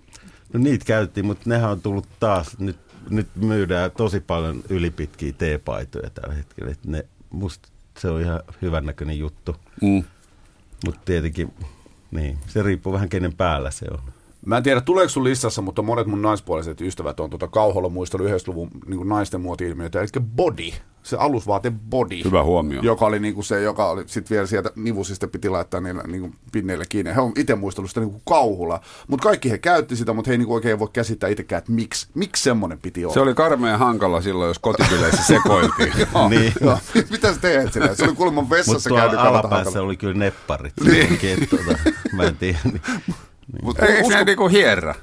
No niitä käytettiin, mutta nehän on tullut taas, nyt, nyt myydään tosi paljon ylipitkiä T-paitoja tällä hetkellä. Et ne, musta se on ihan hyvännäköinen juttu, Mm. mutta tietenkin niin, se riippuu vähän kenen päällä se on. Mä en tiedä, tuleeko sun listassa, mutta monet mun naispuoliset ystävät on tuota Kauholla muistellut 90-luvun niin naisten muoti-ilmiöitä, eli body, se alusvaate body. Hyvä huomio. Joka oli niinku se, joka oli sitten vielä sieltä nivusista piti laittaa niillä niinku pinneillä kiinni. He on itse muistellut sitä niinku kauhulla. Mutta kaikki he käytti sitä, mutta he ei niinku oikein voi käsittää itsekään, että miksi, miksi semmoinen piti olla. Se oli karmea hankala silloin, jos kotipileissä sekoiltiin. Joo, Niin. joo. Mitä sä teet sinne? Se oli kuulemma Mutta vessassa käynyt kannalta alapäässä hankala. oli kyllä nepparit. Niin. Tuota, mä en tiedä. Niin. Mut Eikö usko- se niinku hierrä?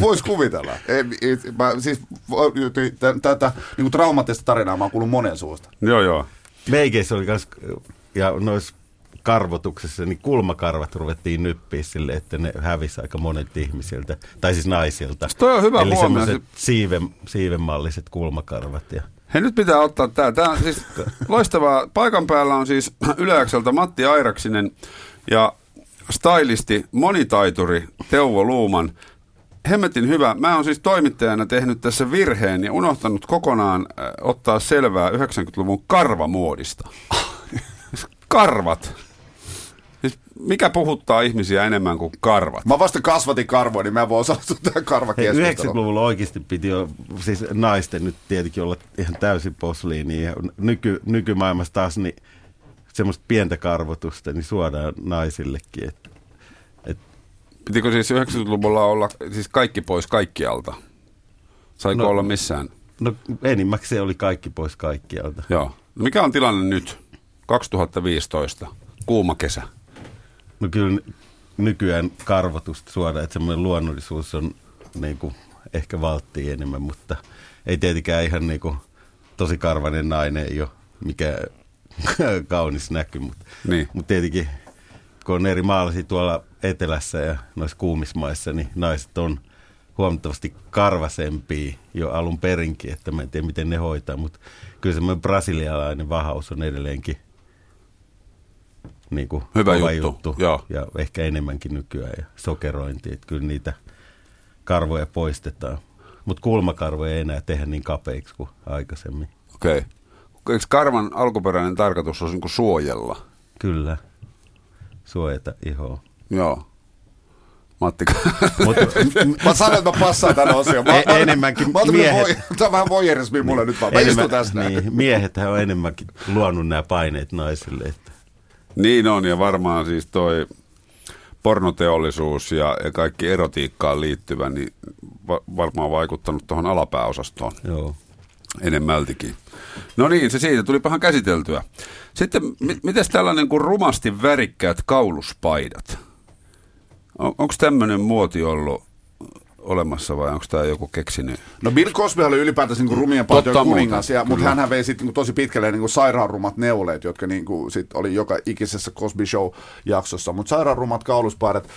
Voisi kuvitella. Ei, ei, mä, siis, tä- tätä niin traumaattista tarinaa mä oon kuullut monen suusta. Joo, joo. Meikeissä oli kans, ja noissa karvotuksessa, niin kulmakarvat ruvettiin nyppiä sille, että ne hävisi aika monet ihmisiltä, tai siis naisilta. Toi on hyvä Eli huomio. semmoiset siiven, siivenmalliset kulmakarvat. Ja, Hei, nyt pitää ottaa tämä. Tämä on siis loistavaa. Paikan päällä on siis Yleäkseltä Matti Airaksinen ja stylisti, monitaituri Teuvo Luuman. Hemmetin hyvä. Mä oon siis toimittajana tehnyt tässä virheen ja unohtanut kokonaan äh, ottaa selvää 90-luvun karvamuodista. Karvat. Siis mikä puhuttaa ihmisiä enemmän kuin karvat? Mä vasta kasvatin karvoa, niin mä voin osallistua tähän karvakeskusteluun. 90-luvulla oikeasti piti jo, siis naisten nyt tietenkin olla ihan täysin posliini. Ja nyky, nykymaailmassa taas niin semmoista pientä karvotusta niin suodaan naisillekin. Et, et, Pitikö siis 90-luvulla olla siis kaikki pois kaikkialta? Saiko No. olla missään? No enimmäkseen oli kaikki pois kaikkialta. Joo. No mikä on tilanne nyt? 2015. Kuuma kesä. No kyllä nykyään karvotusta suodaan, että semmoinen luonnollisuus on niin kuin, ehkä valttii enemmän, mutta ei tietenkään ihan niin kuin, tosi karvainen nainen ei ole mikä kaunis näky, mutta, Niin. mutta tietenkin kun on eri maalaisia tuolla etelässä ja noissa kuumismaissa, niin naiset on huomattavasti karvasempia jo alun perinkin, että mä en tiedä miten ne hoitaa, mutta kyllä semmoinen brasilialainen vahaus on edelleenkin niin kuin Hyvä juttu, joo. ja ehkä enemmänkin nykyään ja sokerointi, että kyllä niitä karvoja poistetaan. Mutta kulmakarvoja ei enää tehdä niin kapeiksi kuin aikaisemmin. Okei. Okay. Eikö karvan alkuperäinen tarkoitus olisi niin suojella? Kyllä, suojata ihoa. Joo. Matti, Mutta Mä sanoin, että mä passaan tämän osion. Mä, E- mä, enemmänkin mä, miehet. voi, Tämä on vähän voyerismi mulle nyt vaan. Mä istun tässä näin. niin, miehethän on enemmänkin luonut nämä paineet naisille. Että, niin on ja varmaan siis toi pornoteollisuus ja, ja kaikki erotiikkaan liittyvä, niin va- varmaan vaikuttanut tuohon alapääosastoon joo. Enemmältikin. No niin, se siitä tulipahan käsiteltyä. Sitten, mi- miten tällainen kuin rumasti värikkäät kauluspaidat? On, Onko tämmöinen muoti ollut olemassa vai onko tämä joku keksinyt? No Bill Cosby oli ylipäätänsä niin rumien paitojen kuningas, ja, mutta hän vei sitten niin tosi pitkälle niin sairaanrumat neuleet, jotka niin kuin, sit oli joka ikisessä Cosby Show-jaksossa. Mutta sairaanrumat kauluspaidat,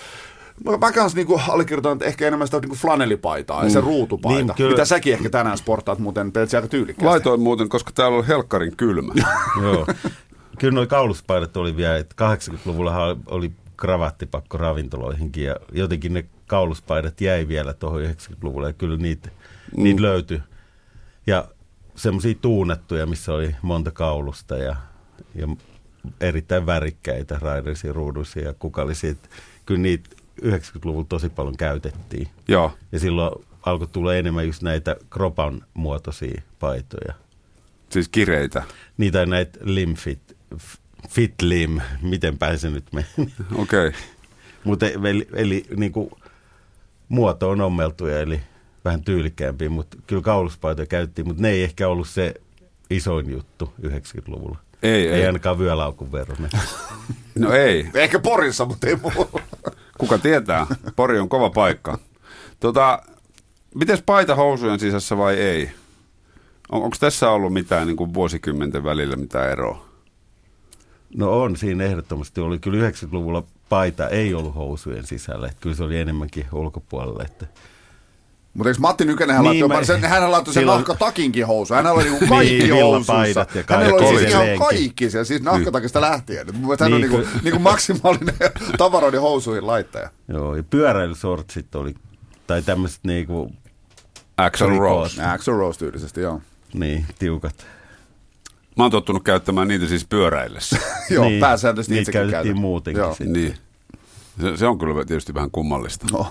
Mä, mä kanssa niinku allekirjoitan että ehkä enemmän sitä niinku flanellipaitaa ja se ruutupaita, Niin, kyllä. mitä säkin ehkä tänään sportaat muuten peltsi aika tyylikkäästi. Laitoin muuten, koska täällä on helkkarin kylmä. Joo. Kyllä nuo kauluspaidat oli vielä, että 80-luvulla oli kravattipakko ravintoloihinkin ja jotenkin ne kauluspaidat jäi vielä tuohon 90-luvulle ja kyllä niitä, mm. niitä löytyi. Ja semmoisia tuunattuja, missä oli monta kaulusta ja, ja erittäin värikkäitä raiderisia, ruuduisia ja kukallisia. Kyllä niitä 90-luvulla tosi paljon käytettiin. Joo. Ja silloin alkoi tulla enemmän just näitä kropan muotoisia paitoja. Siis kireitä. Niitä on näitä limfit, fit lim, miten päin se nyt meni. Okei. Okay. Mutta eli, eli niin kuin, muoto on ommeltuja, eli vähän tyylikkäämpiä, mutta kyllä kauluspaitoja käytettiin, mutta ne ei ehkä ollut se isoin juttu 90-luvulla. Ei, ei. ei. ainakaan vyölaukun verran. No ei. Ehkä Porissa, mutta ei muualla. Kuka tietää? Pori on kova paikka. Tota, mites paita housujen sisässä vai ei? On, Onko tässä ollut mitään niin kuin vuosikymmenten välillä mitään eroa? No on, siinä ehdottomasti oli. Kyllä 90-luvulla paita ei ollut housujen sisällä, että kyllä se oli enemmänkin ulkopuolella. Että Mutta eikö Matti Nykänen, hän, Niin, niin, mä- laittoi, sen, hän laittoi sen silloin- nahkatakinkin housu. Hänellä oli niinku kaikki Niin, housuissa. villapaidat ja kaikki. Hänellä oli siis ihan kaikki siellä, siis nahkatakista lähtien. Mun mielestä hän Niin, on niinku, niinku maksimaalinen tavaroiden housuihin laittaja. joo, ja pyöräilysortsit oli, tai tämmöiset niinku, Axel. Rose. Axel Rose tyylisesti, joo. niin, tiukat. Mä oon tottunut käyttämään niitä siis pyöräillessä. joo, niin, pääsääntöisesti niitä itsekin käytettiin muutenkin Joo. sitten. niin. Se, se on kyllä tietysti vähän kummallista. No.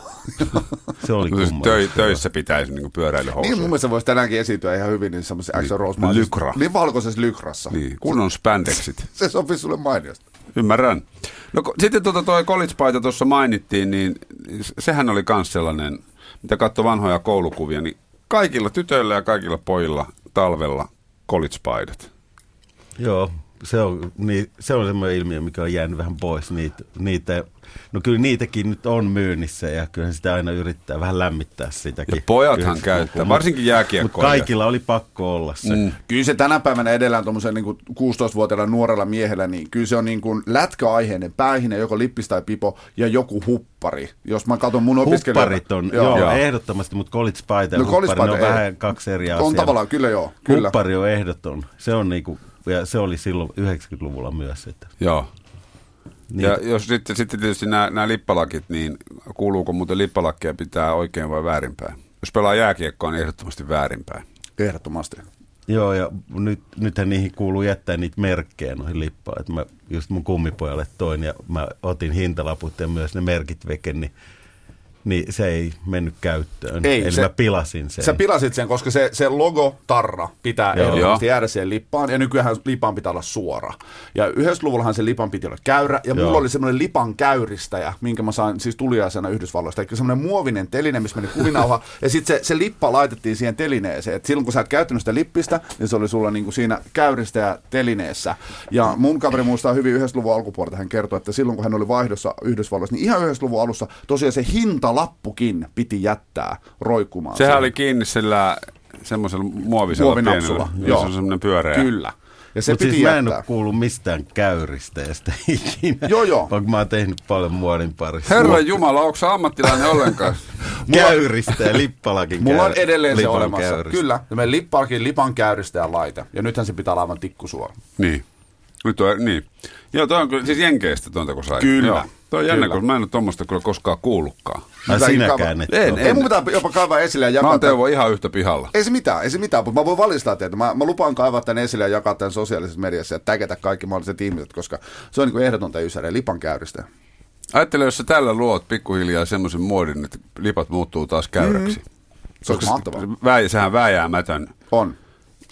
Se oli kummallista. töi, töissä pitäisi niin pyöräilyhousuja. Niin mun mielestä voisi tänäänkin esiintyä ihan hyvin niin semmoisessa Axel Rose Lykra. Niin valkoisessa lykrassa. Niin, kunnon spandexit. Se sopii sulle mainiosti. Ymmärrän. No ko- sitten tuota toi college-paita tuossa mainittiin, niin sehän oli myös sellainen, mitä katsoi vanhoja koulukuvia, niin kaikilla tytöillä ja kaikilla pojilla talvella college-paidat. Joo, se on, niin, se on semmoinen ilmiö, mikä on jäänyt vähän pois. Niitä, niitä, no kyllä niitäkin nyt on myynnissä ja kyllähän sitä aina yrittää vähän lämmittää sitäkin. Ja pojathan 90-luvulla, käyttää, mut- varsinkin Mutta jääkiekkoja. kaikilla oli pakko olla se. Mm. Kyllä se tänä päivänä edellään tuommoisen niin 16-vuotiaalla nuorella miehellä, niin kyllä se on niin kuin lätkäaiheinen päähine, joko lippis tai pipo ja joku huppari. Jos mä katson mun opiskelijoita. Hupparit on, joo, joo, ehdottomasti, mutta college-paita ja No huppari, ne on vähän kaksi eri asiaa. On tavallaan, kyllä joo. Kyllä. Huppari on ehdoton. Se on niinku, ja se oli silloin 90-luvulla myös. Että Joo. niitä, Ja jos sitten, sitten tietysti nämä, nämä lippalakit, niin kuuluuko muuten lippalakkeja pitää oikein vai väärinpäin? Jos pelaa jääkiekkoa, niin ehdottomasti väärinpäin. Ehdottomasti. Joo, ja nyt, nythän niihin kuuluu jättää niitä merkkejä noihin lippaan. Että mä just mun kummipojalle toin ja mä otin hintalaput ja myös ne merkit veken, niin niin se ei mennyt käyttöön. Ei, Eli se- mä pilasin sen. Sä pilasit sen, koska se, se logo tarra pitää ehdottomasti jäädä siihen lippaan, ja nykyään lipan pitää olla suora. Ja 90-luvullahan se lipan piti olla käyrä, ja mulla Joo. oli semmoinen lipan käyristäjä, minkä mä sain siis tuliaisena Yhdysvalloista, eli semmoinen muovinen teline, missä meni kuvinauha, ja sitten se, se lippa laitettiin siihen telineeseen. Et silloin kun sä et käyttänyt sitä lippistä, niin se oli sulla niinku siinä käyristä ja telineessä. Ja mun kaveri muistaa hyvin 90-luvun alkupuolta, hän kertoi, että silloin kun hän oli vaihdossa Yhdysvalloissa, niin ihan 90-luvun alussa tosiaan se hintalappukin piti jättää roikkumaan. Sehän siihen. oli kiinni sillä semmoisella muovisella Muovinapsulla, pienellä. joo. Se on semmoinen pyöreä. Kyllä. Ja se Mutta piti siis mä en jättää. ole kuullut mistään käyristeestä ikinä. Joo, joo. Vaikka mä oon tehnyt paljon muodin parissa. Herra Jumala, onko sä ammattilainen ollenkaan? Käyristä ja lippalakin Mulla on edelleen se olemassa. käyristä. Kyllä. Ja meidän lippaakin lipan käyristä ja laite. Ja nythän se pitää olla aivan tikkusuora. niin. Nyt on, niin. Joo, toi on kyllä, siis Jenkeistä tuonta kun sai. Kyllä. Joo. Toi on jännä, Kyllä. kun mä en ole tuommoista kyllä koskaan kuullutkaan. Pitää sinäkään et En. Ei mun pitää jopa kaivaa esille ja Mä jakaa. oon tämän- Teuvo ihan yhtä pihalla. Ei se mitään, ei se mitään, mutta mä voin valistaa teitä. Mä, mä lupaan kaivaa tämän esille ja jakaa tämän sosiaalisessa mediassa ja tägetä kaikki mahdolliset ihmiset, koska se on niin kuin ehdotonta ysäriä, lipan käyristä. Ajattele, jos sä tällä luot pikkuhiljaa semmoisen muodin, että lipat muuttuu taas käyräksi. Mm. Se olisi mahtavaa. Väi, sehän vääjäämätön. On.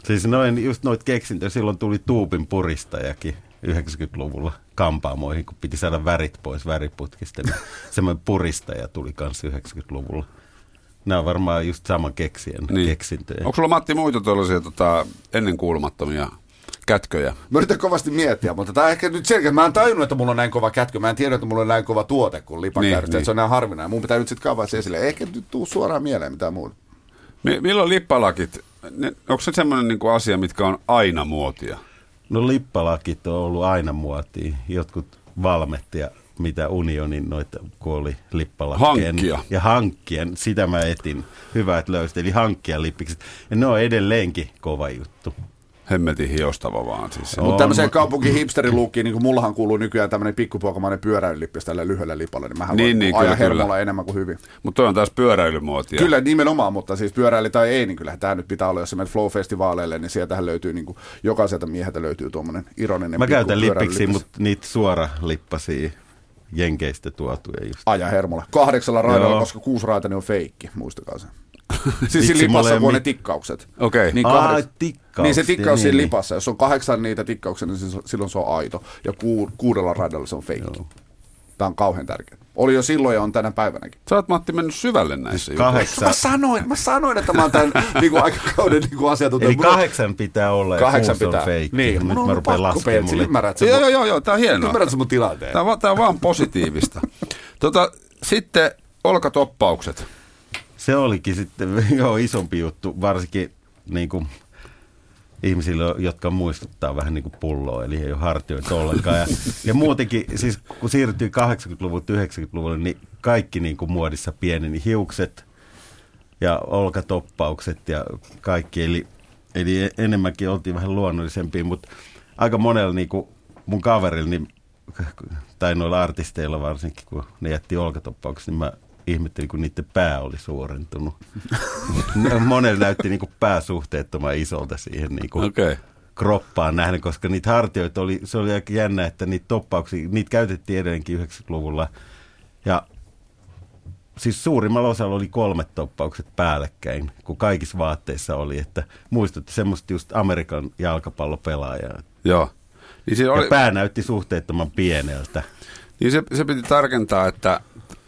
Siis noin, just noit keksintöjä, silloin tuli tuupin puristajakin 90-luvulla kampaamoihin, kun piti saada värit pois väriputkista. Niin semmoinen puristaja tuli kanssa 90-luvulla. Nämä on varmaan just saman keksijän Niin. keksintöjä. Onko sulla Matti muita tuollaisia tota, ennenkuulumattomia kätköjä? Mä yritän kovasti miettiä, mutta tämä ehkä nyt selkeä. Mä en tajunnut, että mulla on näin kova kätkö. Mä en tiedä, että mulla on näin kova tuote kuin lipan Niin, niin. Että se on näin harvinainen. Mun pitää nyt sitten kaivaa se esille. Eikä nyt tuu suoraan mieleen mitään muuta. Mi- milloin lippalakit, ne, onko se semmoinen niinku asia, mitkä on aina muotia? No lippalakit on ollut aina muotia. Jotkut valmet ja mitä unionin noita, kun oli lippalakkeen. Hankkia. Ja hankkien, sitä mä etin. Hyvä, että löysit. Eli hankkia lippikset. Ja ne on edelleenkin kova juttu. Hemmetin hiostava vaan siis. Mutta tämmöiseen mut- kaupunki hipsteriluukkiin, niin kuin mullahan kuuluu nykyään tämmöinen pikkupoikamainen pyöräilylippis tällä lyhyellä lipalla, niin mähän Niin, voin niin, ajaa kyllä, hermolla kyllä. enemmän kuin hyvin. Mutta toi on taas pyöräilymuotia. Kyllä nimenomaan, mutta siis pyöräili tai ei, niin kyllä tämä nyt pitää olla, jos sä menet Flow-festivaaleille, niin sieltähän löytyy, niin kuin, jokaiselta mieheltä löytyy tuommoinen ironinen Mä käytän lippiksi, mutta niitä suora lippasia jenkeistä tuotuja just. Aja hermolla. Kahdeksalla raidalla, Joo. koska kuusi raita on feikki, muistakaa se. Siis siinä lipassa kun on ne tikkaukset. Okei. Niin, Aa, kahdeks... tikkaukset, niin se tikkaus niin, siinä niin. lipassa. Jos on kahdeksan niitä tikkauksia, niin se- silloin se on aito. Ja ku, kuudella raidalla se on feikki. Tämä on kauhean tärkeää. Oli jo silloin ja on tänä päivänäkin. Sä oot Matti mennyt syvälle näissä jutuissa. Kahdeksan. Mä sanoin, mä sanoin, että mä oon tämän niin aikakauden niin asiantuntija. Eli kahdeksan pitää olla Kahdeksan pitää. on feikki. Niin, Nyt mä rupean laskemaan mulle. ymmärrät sä Joo, joo, joo, joo, tää on hienoa. Ymmärrät sä mun tilanteen? Tämä on, tää on vaan positiivista. tota, sitten olkatoppaukset. Se olikin sitten joo, isompi juttu, varsinkin niin kuin, ihmisille, jotka muistuttaa vähän niin kuin pulloa, eli ei ole hartioita ollenkaan. Ja, ja muutenkin, siis kun siirtyy 80-luvulta 90-luvulle, niin kaikki niin kuin muodissa pieneni. Hiukset ja olkatoppaukset ja kaikki, eli, eli enemmänkin oltiin vähän luonnollisempia, mutta aika monella niin kuin mun kaverilla, niin, tai noilla artisteilla varsinkin, kun ne jätti olkatoppaukset, niin mä ihmettelin, kun niiden pää oli suurentunut. Monella näytti niin kuin pää suhteettoman isolta siihen niin kuin. Okay. kroppaan nähden, koska niitä hartioita oli, se oli aika jännä, että niitä toppauksia, niitä käytettiin edelleenkin 90-luvulla. Ja siis suurimmalla osalla oli kolmet toppaukset päällekkäin, kun kaikissa vaatteissa oli, että muistutti semmoista just Amerikan jalkapallopelaajaa. Joo. Niin, siinä Ja oli, pää näytti suhteettoman pieneltä. niin se, se piti tarkentaa, että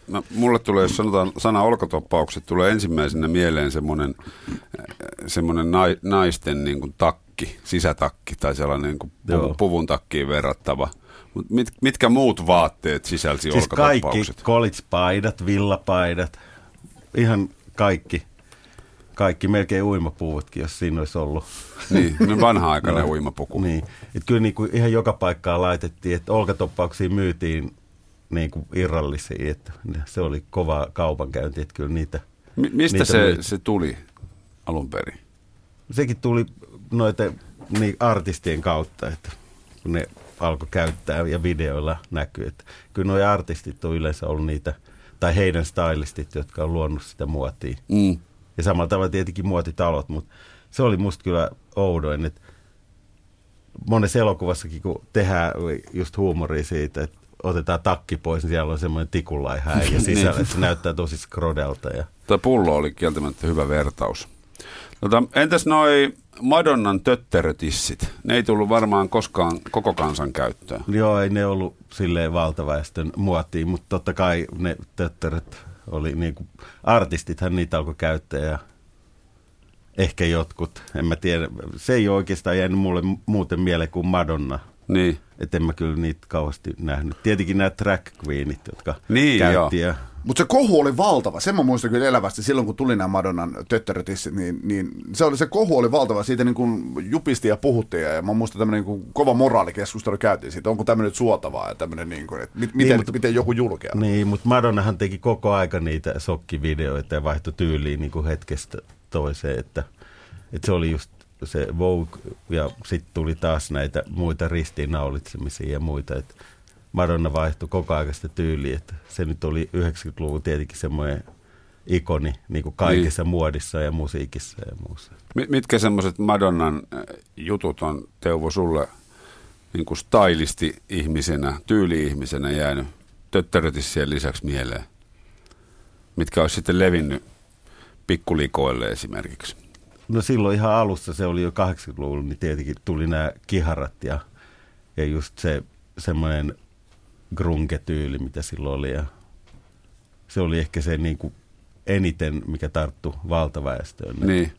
mä, mulle tulee, jos sanotaan sana olkatoppaukset, tulee ensimmäisenä mieleen semmoinen, semmoinen nai, naisten niin kuin takki, sisätakki tai sellainen niin kuin Joo. puvu, puvun takkiin verrattava. Mut mit, mitkä muut vaatteet sisälsi Siis kaikki olkatoppaukset? college-paidat, villapaidat, ihan kaikki. Kaikki, melkein uimapuvutkin, jos siinä olisi ollut. Niin, ne vanha-aikainen No. uimapuku. Niin. Et kyllä niin kuin ihan joka paikkaan laitettiin, että olkatoppauksia myytiin niin kuin irrallisia, että se oli kova kaupankäynti, että kyllä niitä, Mi- mistä niitä se, se tuli alun perin? Sekin tuli noiden niin artistien kautta, että kun ne alkoi käyttää ja videoilla näkyy, että kyllä nuo artistit on yleensä ollut niitä, tai heidän stylistit, jotka on luonut sitä muotia. Mm. Ja samalla tavalla tietenkin muotitalot, mutta se oli musta kyllä oudoin, että monessa elokuvassakin kun tehdään just huumoria siitä, että otetaan takki pois, niin siellä on semmoinen tikunlaiha ja sisällä, että se näyttää tosi skrodelta. Ja... Tuo pullo oli kieltämättä hyvä vertaus. Tota, entäs noi Madonnan tötterötissit? Ne ei tullut varmaan koskaan koko kansan käyttöön. Joo, ei ne ollut silleen valtaväestön muotiin, mutta totta kai ne tötteröt oli niin kuin, artistithan niitä alkoi käyttää ja ehkä jotkut, en mä tiedä. Se ei oikeastaan jäänyt mulle muuten mieleen kuin Madonna. Niin. Että en mä kyllä niitä kauheasti nähnyt. Tietenkin nämä track queenit, jotka Niin, käytti. joo. Ja, Mutta se kohu oli valtava. Sen mä muistan kyllä elävästi silloin, kun tuli nämä Madonnan töttörötissit, niin, niin se, oli, se kohu oli valtava. Siitä niin kuin jupisti ja puhuttiin. Ja mä muistan tämmöinen niin kuin kova moraalikeskustelu käytiin siitä. Onko tämmöinen nyt suotavaa ja tämmöinen, niin kuin, että mit, miten, Niin, mutta- miten joku julkea. niin, mutta Madonnahan teki koko aika niitä sokkivideoita ja vaihtoi tyyliin niin kuin hetkestä toiseen. Että, että se oli just se Vogue ja sitten tuli taas näitä muita ristiinnaulitsemisia ja muita. Että Madonna vaihtoi koko aika sitä tyyliä. Että se nyt oli 90-luvun tietenkin semmoinen ikoni niin kuin kaikessa niin. muodissa ja musiikissa ja muussa. Mi- Mitkä semmoiset Madonnan äh, jutut on, Teuvo, sulle niin kuin stylisti-ihmisenä, tyyli-ihmisenä jäänyt töttärötissien lisäksi mieleen? Mitkä olisi sitten levinnyt pikkulikoille esimerkiksi? No silloin ihan alussa, se oli jo 80-luvulla, niin tietenkin tuli nämä kiharat ja, ja just se semmoinen grunge-tyyli, mitä silloin oli. Ja se oli ehkä se niin kuin eniten, mikä tarttu valtaväestöön. Niin.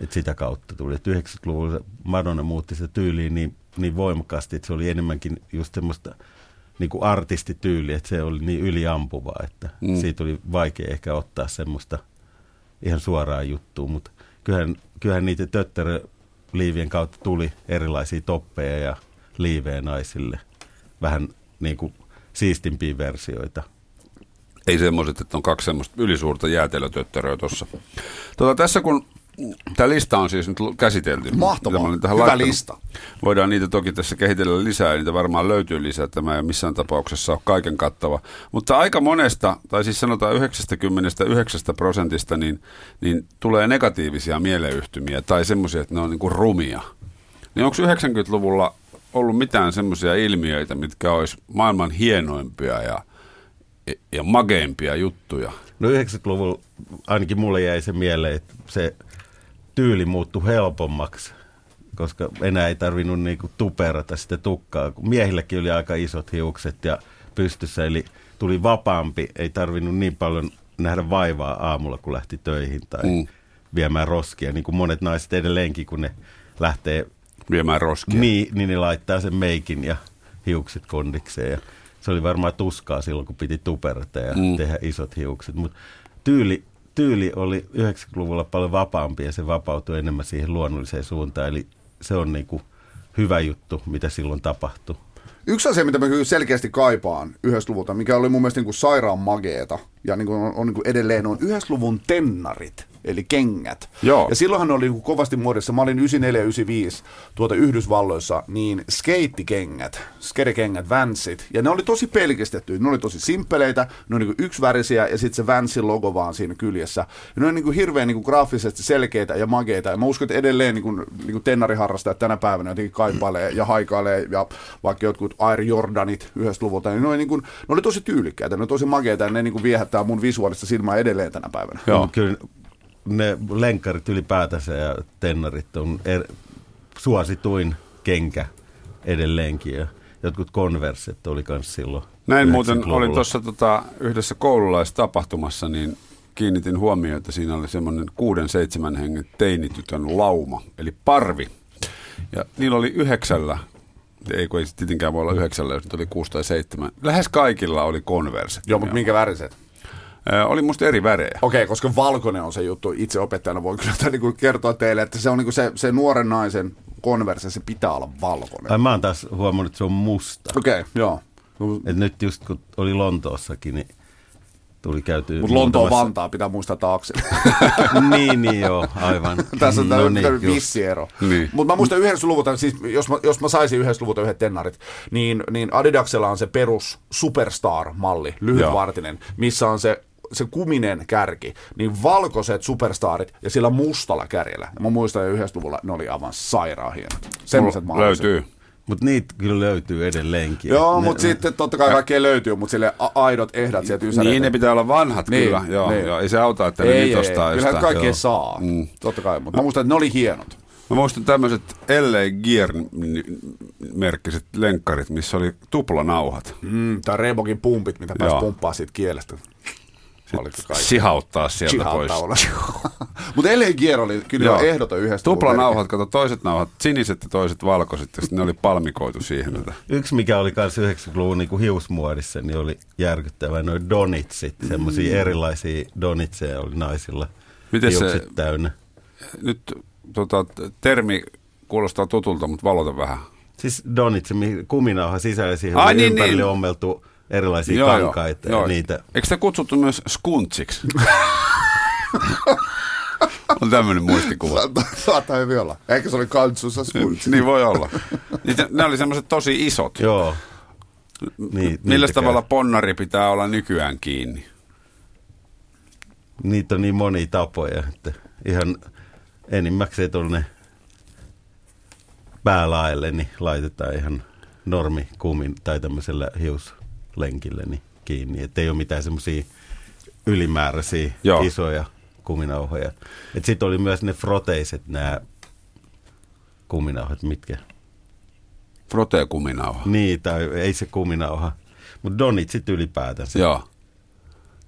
Et sitä kautta tuli. Et 90-luvulla Madonna muutti se tyyliin niin, niin voimakkaasti, että se oli enemmänkin just semmoista niin kuin artistityyliä, että se oli niin yliampuvaa, että mm. siitä oli vaikea ehkä ottaa semmoista ihan suoraa juttua, mutta kyllähän, kyllähän niitä töttäröliivien kautta tuli erilaisia toppeja ja liivejä naisille. Vähän niin kuin siistimpiä versioita. Ei semmoiset, että on kaksi semmoista ylisuurta jäätelötöttöröä tuossa. Tota, tässä kun tämä lista on siis nyt käsitelty. Mahtavaa. Hyvä laittanut. lista. Voidaan niitä toki tässä kehitellä lisää, ja niitä varmaan löytyy lisää. Tämä ei missään tapauksessa ole kaiken kattava. Mutta aika monesta, tai siis sanotaan 99 prosentista, niin, niin tulee negatiivisia mieleyhtymiä tai semmoisia, että ne on niinku rumia. Niin onko 90-luvulla ollut mitään semmoisia ilmiöitä, mitkä olisi maailman hienoimpia ja, ja mageimpia juttuja? No 90-luvulla ainakin mulle jäi se mieleen, että se tyyli muuttui helpommaksi, koska enää ei tarvinnut niinku tuperata sitä tukkaa. kun Miehilläkin oli aika isot hiukset ja pystyssä, eli tuli vapaampi, ei tarvinnut niin paljon nähdä vaivaa aamulla, kun lähti töihin tai Mm. viemään roskia, niin kuin monet naiset edelleenkin, kun ne lähtee Viemään roskia. niin, niin ne laittaa sen meikin ja hiukset kondikseen. Ja se oli varmaan tuskaa silloin, kun piti tuperata ja mm. tehdä isot hiukset. Mutta tyyli, tyyli oli 90-luvulla paljon vapaampi ja se vapautui enemmän siihen luonnolliseen suuntaan. Eli se on niinku hyvä juttu, mitä silloin tapahtui. Yksi asia, mitä mä kyllä selkeästi kaipaan yhdessä luvulta, mikä oli mun mielestä niin kuin sairaan mageeta, ja niin kuin on, on niin kuin edelleen, on yhdessä luvun tennarit, eli kengät. Joo. Ja silloinhan ne oli niin kuin kovasti muodossa. Mä olin 94-95 tuota Yhdysvalloissa, niin skeittikengät, skerekengät, Vansit, ja ne oli tosi pelkistetty. Ne oli tosi simppeleitä, ne oli niin kuin yksivärisiä, ja sitten se Vansin logo vaan siinä kyljessä. Ja ne oli niin kuin hirveän niin kuin graafisesti selkeitä ja mageita, ja mä uskon, että edelleen niin kuin, niin kuin tennariharrastajat tänä päivänä jotenkin kaipailee ja haikailee, ja vaikka jotkut Air Jordanit yhdessä luvulta, niin ne oli, niin kuin, ne oli tosi tyylikkäitä, ne oli tosi mageita, ja ne niin kuin viehättää mun visuaalista silmää edelleen tänä päivänä. Joo. Kyllä ne lenkkarit ylipäätänsä ja tennarit on er, suosituin kenkä edelleenkin. Ja jotkut konverset oli myös silloin. Näin muuten 90-luvulla. olin tuossa tota, yhdessä koululaistapahtumassa, niin kiinnitin huomioon, että siinä oli semmoinen kuuden seitsemän hengen teinitytön lauma, eli parvi. Ja niillä oli yhdeksällä, ei kun ei se tietenkään voi olla yhdeksällä, jos nyt oli kuusi tai seitsemän. Lähes kaikilla oli konverset. Joo, mutta minkä väriset? Oli musta eri värejä. Okei, koska valkoinen on se juttu. Itse opettajana voin kyllä niin kuin kertoa teille, että se on niin kuin se, se nuoren naisen konverse, se pitää olla valkoinen. Ai mä oon taas huomannut, että se on musta. Okei, okay, joo. Et nyt just kun oli Lontoossakin, niin tuli käyty Mutta Lontoon muutamassa- Vantaa pitää muistaa taakse. niin, niin joo, aivan. Tässä on no niin, vissi ero. Niin. Mutta mä muistan yhdessä luvulta, siis jos mä, jos mä saisin yhdessä luvulta yhdet tennarit, niin, niin Adidaksella on se perus Superstar-malli, lyhytvartinen, missä on se se kuminen kärki, niin valkoiset superstarit ja sillä mustalla kärjellä. Mä muistan jo yhdessä luvulla, ne oli aivan sairaan hienot. Semmoiset löytyy. Mutta niitä kyllä löytyy edelleenkin. Joo, Ne- mutta sitten totta kai kaikkea löytyy, mutta sille a- aidot ehdot sieltä ysäreiltä. Niin, ne pitää olla vanhat Niin, kyllä. Joo, niin. joo, ei se auta, että ne ei, nyt ei, ei. ostaa Kyllähän kaikkea Joo. saa, Mm. totta kai. Mutta mä muistan, että ne oli hienot. Mä muistan tämmöiset LA Gear-merkkiset lenkkarit, missä oli tuplanauhat. Mm, tai Reebokin pumpit, mitä pääsi pumppaa siitä kielestä. Sihauttaa sieltä pois. Mutta LA Gear oli kyllä Joo. jo ehdoton yhdestä. Tuplanauhat, kato toiset nauhat, siniset ja toiset valkoiset, ja sitten ne oli palmikoitu siihen. Että. Yksi, mikä oli kanssa 90-luvun niin hiusmuodissa, niin oli järkyttävä noin donitsit. Semmoisia erilaisia donitseja oli naisilla. Miten se- täynnä. Nyt tota, termi kuulostaa tutulta, mutta valota vähän. Siis donitsi, kuminauha sisällä siihen Ai oli niin, ympärille niin. ommeltu erilaisia kankaita ja niitä. Eikö sitä kutsuttu myös skuntsiksi? On tämmöinen muistikuva. Saattaa hyvin olla. Ehkä se oli kantsussa skuntsi. niin voi olla. Niitä, ne oli semmoiset tosi isot. Joo. Niin, Millä tavalla käy. ponnari pitää olla nykyään kiinni? Niitä on niin monia tapoja, että ihan enimmäkseen tuonne päälaelle niin laitetaan ihan normi kumin tai tämmöisellä hiuslenkillä niin kiinni. Että ei ole mitään semmoisia ylimääräisiä Joo. isoja kuminauhoja. Sitten oli myös ne froteiset nämä kuminauhat, mitkä Frotee-kuminauha. Niin, tai ei se kuminauha. Mutta donitsit ylipäätänsä. Joo.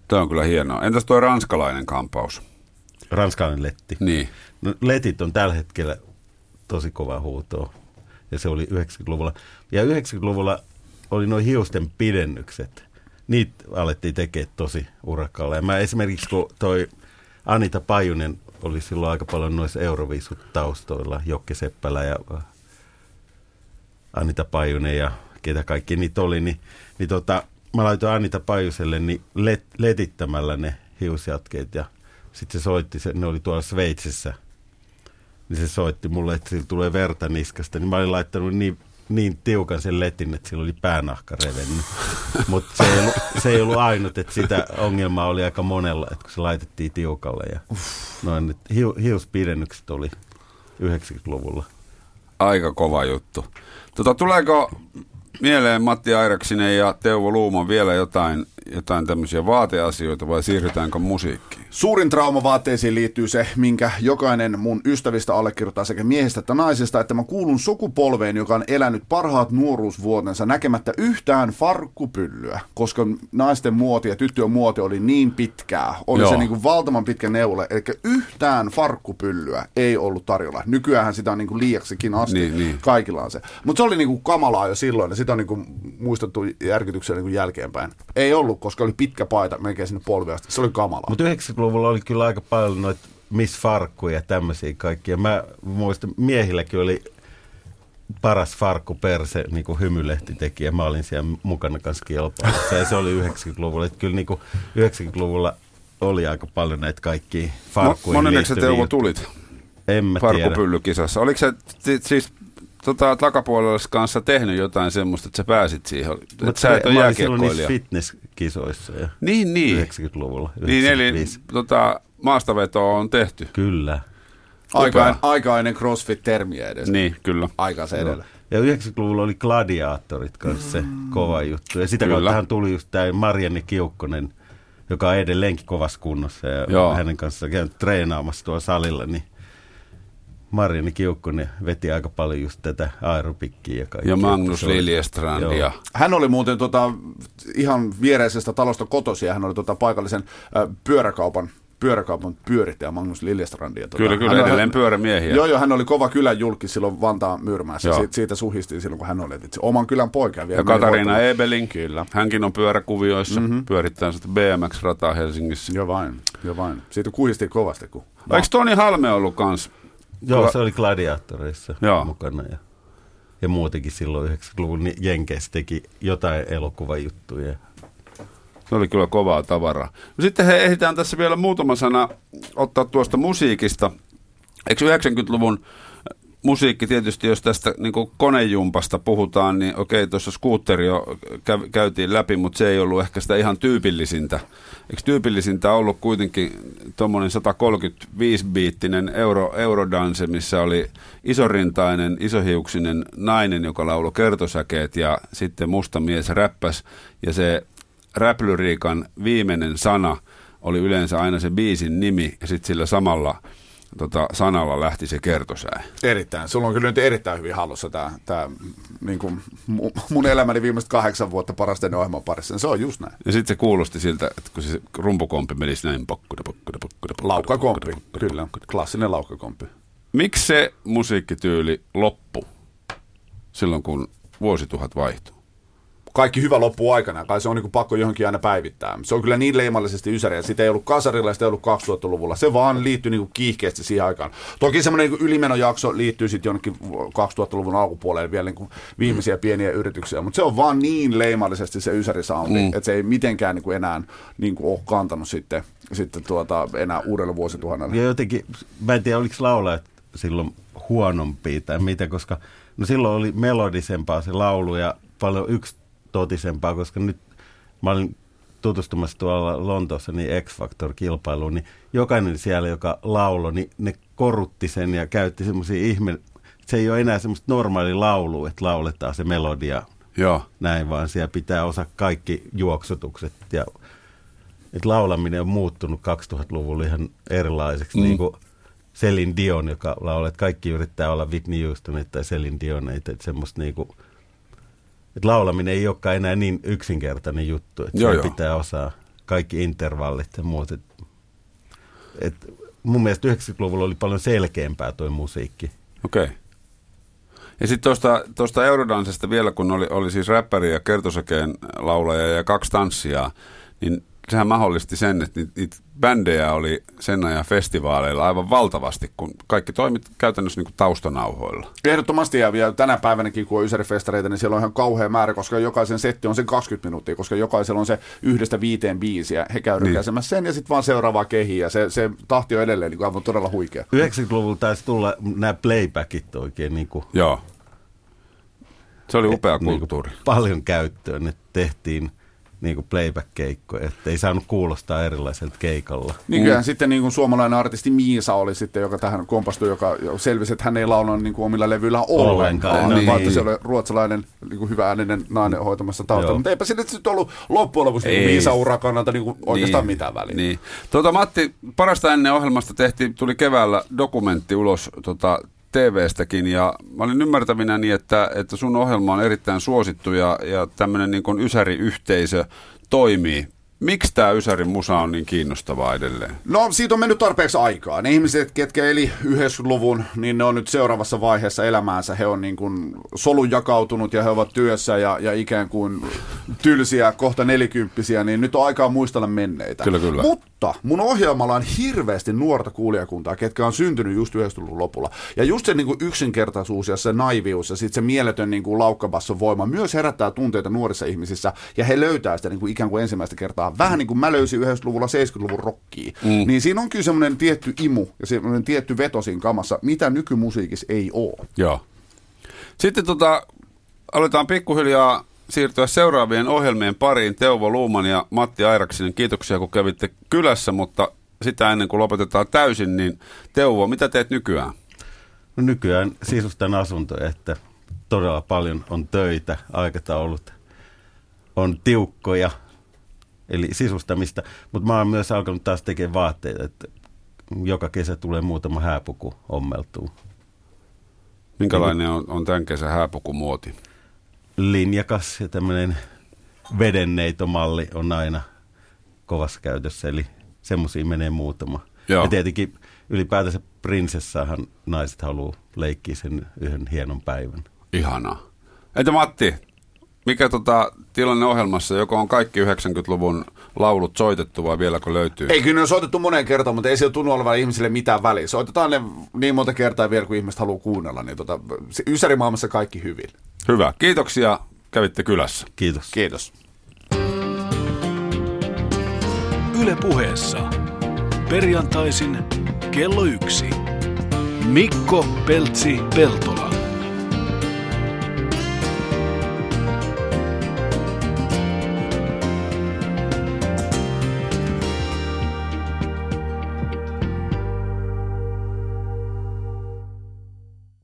Tämä on kyllä hienoa. Entäs tuo ranskalainen kampaus? Ranskalainen letti. Niin. No, letit on tällä hetkellä tosi kova huuto. Ja se oli 90-luvulla. Ja 90-luvulla oli noin hiusten pidennykset. Niitä alettiin tekemään tosi urakkaalla. Ja mä esimerkiksi, kun toi Anita Pajunen oli silloin aika paljon noissa Euroviisut taustoilla, Jokke Seppälä ja Anita Pajunen ja ketä kaikki niitä oli, niin, niin tota, mä laitoin Anita Pajuselle niin let, letittämällä ne hiusjatkeet ja sitten se soitti, se, ne oli tuolla Sveitsissä, niin se soitti mulle, että sillä tulee verta niskasta, niin mä olin laittanut niin, niin tiukan sen letin, että sillä oli päänahka revennyt. Mutta se, ei ollut- se ei ollut ainut, että sitä ongelmaa oli aika monella, että kun se laitettiin tiukalle. Ja noin, että hiu, hiuspidennykset oli 90-luvulla. Aika kova juttu. Tota, tuleeko mieleen Matti Airaksinen ja Teuvo Luuman vielä jotain, jotain tämmöisiä vaateasioita vai siirrytäänkö musiikkiin? Suurin trauma vaatteisiin liittyy se, minkä jokainen mun ystävistä allekirjoittaa sekä miehistä että naisesta, että mä kuulun sukupolveen, joka on elänyt parhaat nuoruusvuotensa näkemättä yhtään farkkupyllyä, koska naisten muoti ja tyttöjen muoti oli niin pitkää. Oli Joo. se niin kuin valtavan pitkä neule, eli yhtään farkkupyllyä ei ollut tarjolla. Nykyään sitä on niin kuin liiaksikin asti. Niin, niin. Kaikilla on se. Mutta se oli niinku kamalaa jo silloin, ja sitä on niinku muistettu järkytyksellä niinku jälkeenpäin. Ei ollut, koska oli pitkä paita melkein sinne polveen asti. Se oli kamalaa. Mutta 90-luvulla oli kyllä aika paljon noita Miss Farkkuja ja tämmöisiä kaikkia. Mä muistan, miehilläkin oli paras farkku perse, niin kuin hymylehti teki, ja mä olin siellä mukana kanssa kilpailussa. Ja se oli 90-luvulla. Että kyllä niin kuin 90-luvulla oli aika paljon näitä kaikkia farkkuja. Moneksi sä Teuvo tulit En mä tiedä. farkkupyllykisassa? Oliko ti- siis tota, takapuolella kanssa tehnyt jotain semmoista, että sä pääsit siihen? Että Mut sä et ole mä olin silloin fitnesskisoissa ja Niin, niin. 90-luvulla. Niin, eli 95. tota, maastavetoa on tehty. Kyllä. Aika, Upea. aika ennen CrossFit-termiä edes. Niin, kyllä. Aikansa edellä. Ja 90-luvulla oli gladiaattorit kanssa se kova juttu. Ja sitä Kyllä. kauttahan tuli just tämä Marianne Kiukkonen, joka on edelleenkin kovassa kunnossa. Ja Joo. hänen kanssaan käynyt treenaamassa tuolla salilla, niin Marianne Kiukkonen veti aika paljon just tätä aerobikkiä ja kaikkea. Ja Magnus Se oli- Liljestrand Joo. ja Hän oli muuten tota, ihan viereisestä talosta kotosi, ja hän oli tota, paikallisen äh, pyöräkaupan pyöräkaupan pyörittäjä Magnus Liljestrand. Ja, tota, Kyllä, kyllä, hän- edelleen pyörämiehiä. Joo, joo, hän oli kova kylän julkis silloin Vantaan Myyrmäessä. Joo. Siitä, siitä suhistiin silloin, kun hän oli. Että se oman kylän poika. ja vielä Ja Katariina. Ebeling, Kyllä. hänkin on pyöräkuvioissa, mm-hmm. pyörittää sitä BMX-rataa Helsingissä. Joo vain, joo vain. Siitä kuhistiin kovasti. Kun... Eikö Toni Halme ollut kans? Joo, se oli gladiaattoreissa Joo. mukana. Ja, ja muutenkin silloin 90-luvun niin Jenkeissä teki jotain elokuvajuttuja. Se oli kyllä kovaa tavaraa. Sitten he ehditään tässä vielä muutama sana ottaa tuosta musiikista. Eikö 90-luvun musiikki tietysti, jos tästä niin konejumpasta puhutaan, niin okei, tuossa skuutteri jo kä- käytiin läpi, mutta se ei ollut ehkä sitä ihan tyypillisintä. Eikö tyypillisintä ollut kuitenkin tuommoinen 135-biittinen euro, eurodanse, missä oli isorintainen, isohiuksinen nainen, joka lauloi kertosäkeet ja sitten musta mies räppäs ja se räplyriikan viimeinen sana oli yleensä aina se biisin nimi ja sitten sillä samalla tota, sanalla lähti se kertosää. Erittäin. Sulla on kyllä nyt erittäin hyvin hallussa tämä, tämä niin kuin mun elämäni viimeiset kahdeksan vuotta parasten ohjelman parissa. Se on just näin. Ja sitten se kuulosti siltä, että kun se rumpukompi menisi näin pokkuda, pokkuda, pokkuda, Laukkakompi, kyllä. Klassinen laukkakompi. Miksi se musiikkityyli loppu silloin, kun vuosituhat vaihtui? Kaikki hyvä loppuu aikana, kai se on niin pakko johonkin aina päivittää. Se on kyllä niin leimallisesti ysäriä, sitä ei ollut kasarilla, sitä ei ollut 2000-luvulla. Se vaan liittyy niin kiihkeästi siihen aikaan. Toki semmoinen niin ylimenojakso liittyy sitten jonnekin 2000-luvun alkupuolelle vielä niin viimeisiä pieniä yrityksiä, mutta se on vaan niin leimallisesti se ysärisoundi, mm. että se ei mitenkään niin enää niin ole kantanut sitten, sitten tuota, enää uudelle vuosituhannelle. Ja jotenkin, mä en tiedä oliko laulajat silloin huonompia tai mitä, koska no silloin oli melodisempaa se laulu ja paljon yksi totisempaa, koska nyt mä olin tutustumassa tuolla Lontoossa niin X-Factor-kilpailuun, niin jokainen siellä, joka lauloi, niin ne korutti sen ja käytti semmoisia ihme... Se ei ole enää semmoista normaali laulu, että lauletaan se melodia Joo. näin, vaan siellä pitää osa kaikki juoksutukset ja että laulaminen on muuttunut 2000-luvulla ihan erilaiseksi, mm. niin kuin Selin Dion, joka laulee, että kaikki yrittää olla Whitney Houston tai Selin Dion, että semmoista niin kuin että laulaminen ei olekaan enää niin yksinkertainen juttu, että joo, joo. pitää osaa kaikki intervallit ja muut. Et, et mun mielestä 90-luvulla oli paljon selkeämpää tuo musiikki. Okei. Okay. Ja sitten tuosta Eurodansesta vielä, kun oli, oli siis räppäri ja kertosakeen laulaja ja kaksi tanssia, niin sehän mahdollisti sen, että niitä, niitä bändejä oli sen ajan festivaaleilla aivan valtavasti, kun kaikki toimit käytännössä niin kuin taustanauhoilla. Ehdottomasti ja vielä tänä päivänäkin, kun on ysärifestareita, niin siellä on ihan kauhea määrä, koska jokaisen setti on sen 20 minuuttia, koska jokaisella on se yhdestä viiteen biisiä. He käyvät niin. sen ja sitten vaan seuraavaa kehiä. Se, se tahti on edelleen niin kuin aivan todella huikea. 90-luvulla taisi tulla nämä playbackit oikein. Niin kuin, Joo. Se oli upea kulttuuri. Niin paljon käyttöön, ne tehtiin – niin kuin playback-keikkoja, että ei saanut kuulostaa erilaiselta keikalla. Niin kyllähän mm. sitten niin kuin suomalainen artisti Miisa oli sitten, joka tähän kompastui, joka selvisi, että hän ei launut niin kuin omilla levyillä ollenkaan, ollenkaan niin. vaan että se oli ruotsalainen niin kuin hyvä ääninen nainen hoitamassa taustalla. Mutta eipä se nyt ollut loppujen lopuksi niin Miisa-uran kannalta niin kuin oikeastaan niin. mitään väliä. Niin. Tuota, Matti, parasta ennen ohjelmasta tehtiin, tuli keväällä dokumentti ulos tota, TV-stäkin ja mä olin ymmärtävinä niin, että, että sun ohjelma on erittäin suosittu ja, ja tämmöinen niin kuin ysäriyhteisö toimii. Miksi tämä Ysärin musa on niin kiinnostavaa edelleen? No siitä on mennyt tarpeeksi aikaa. Ne ihmiset, ketkä eli 90-luvun, niin ne on nyt seuraavassa vaiheessa elämäänsä. He on niin kuin solun jakautunut ja he ovat työssä ja, ja ikään kuin tylsiä, kohta nelikymppisiä, niin nyt on aikaa muistella menneitä. Kyllä, kyllä. Mutta mun ohjelmalla on hirveästi nuorta kuulijakuntaa, ketkä on syntynyt just 90-luvun lopulla. Ja just se niin kuin yksinkertaisuus ja se naivius ja sitten se mieletön niin kuin laukkabasson voima myös herättää tunteita nuorissa ihmisissä ja he löytää sitä niin kuin ikään kuin ensimmäistä kertaa vähän niin kuin mä löysin 90-luvulla 70-luvun rockia, mm. niin siinä on kyllä semmoinen tietty imu ja semmoinen tietty veto siinä kamassa, mitä nykymusiikissa ei ole. Joo. Sitten tota, aletaan pikkuhiljaa siirtyä seuraavien ohjelmien pariin. Teuvo Luuman ja Matti Airaksinen, kiitoksia kun kävitte kylässä, mutta sitä ennen kuin lopetetaan täysin, niin Teuvo, mitä teet nykyään? No nykyään sisustan asuntoja, että todella paljon on töitä, aikataulut on tiukkoja, eli sisustamista. Mutta mä oon myös alkanut taas tekemään vaatteita, että joka kesä tulee muutama hääpuku ommeltuu. Minkälainen on, on tämän kesän hääpukumuoti? Linjakas ja tämmöinen vedenneitomalli on aina kovassa käytössä, eli semmoisia menee muutama. Joo. Ja tietenkin ylipäätänsä prinsessahan naiset haluaa leikkiä sen yhden hienon päivän. Ihanaa. Entä Matti, mikä tota, tilanne ohjelmassa, joko on kaikki 90-luvun laulut soitettu vai vieläkö löytyy? Ei, kyllä ne on soitettu moneen kertaan, mutta ei se tunnu olevan ihmisille mitään väliä. Soitetaan ne niin monta kertaa vielä, kun ihmiset haluaa kuunnella. Niin tota, Ysärimaailmassa kaikki hyvin. Hyvä. Kiitoksia. Kävitte kylässä. Kiitos. Kiitos. Yle puheessa. Perjantaisin kello yksi. Mikko Peltsi Peltola.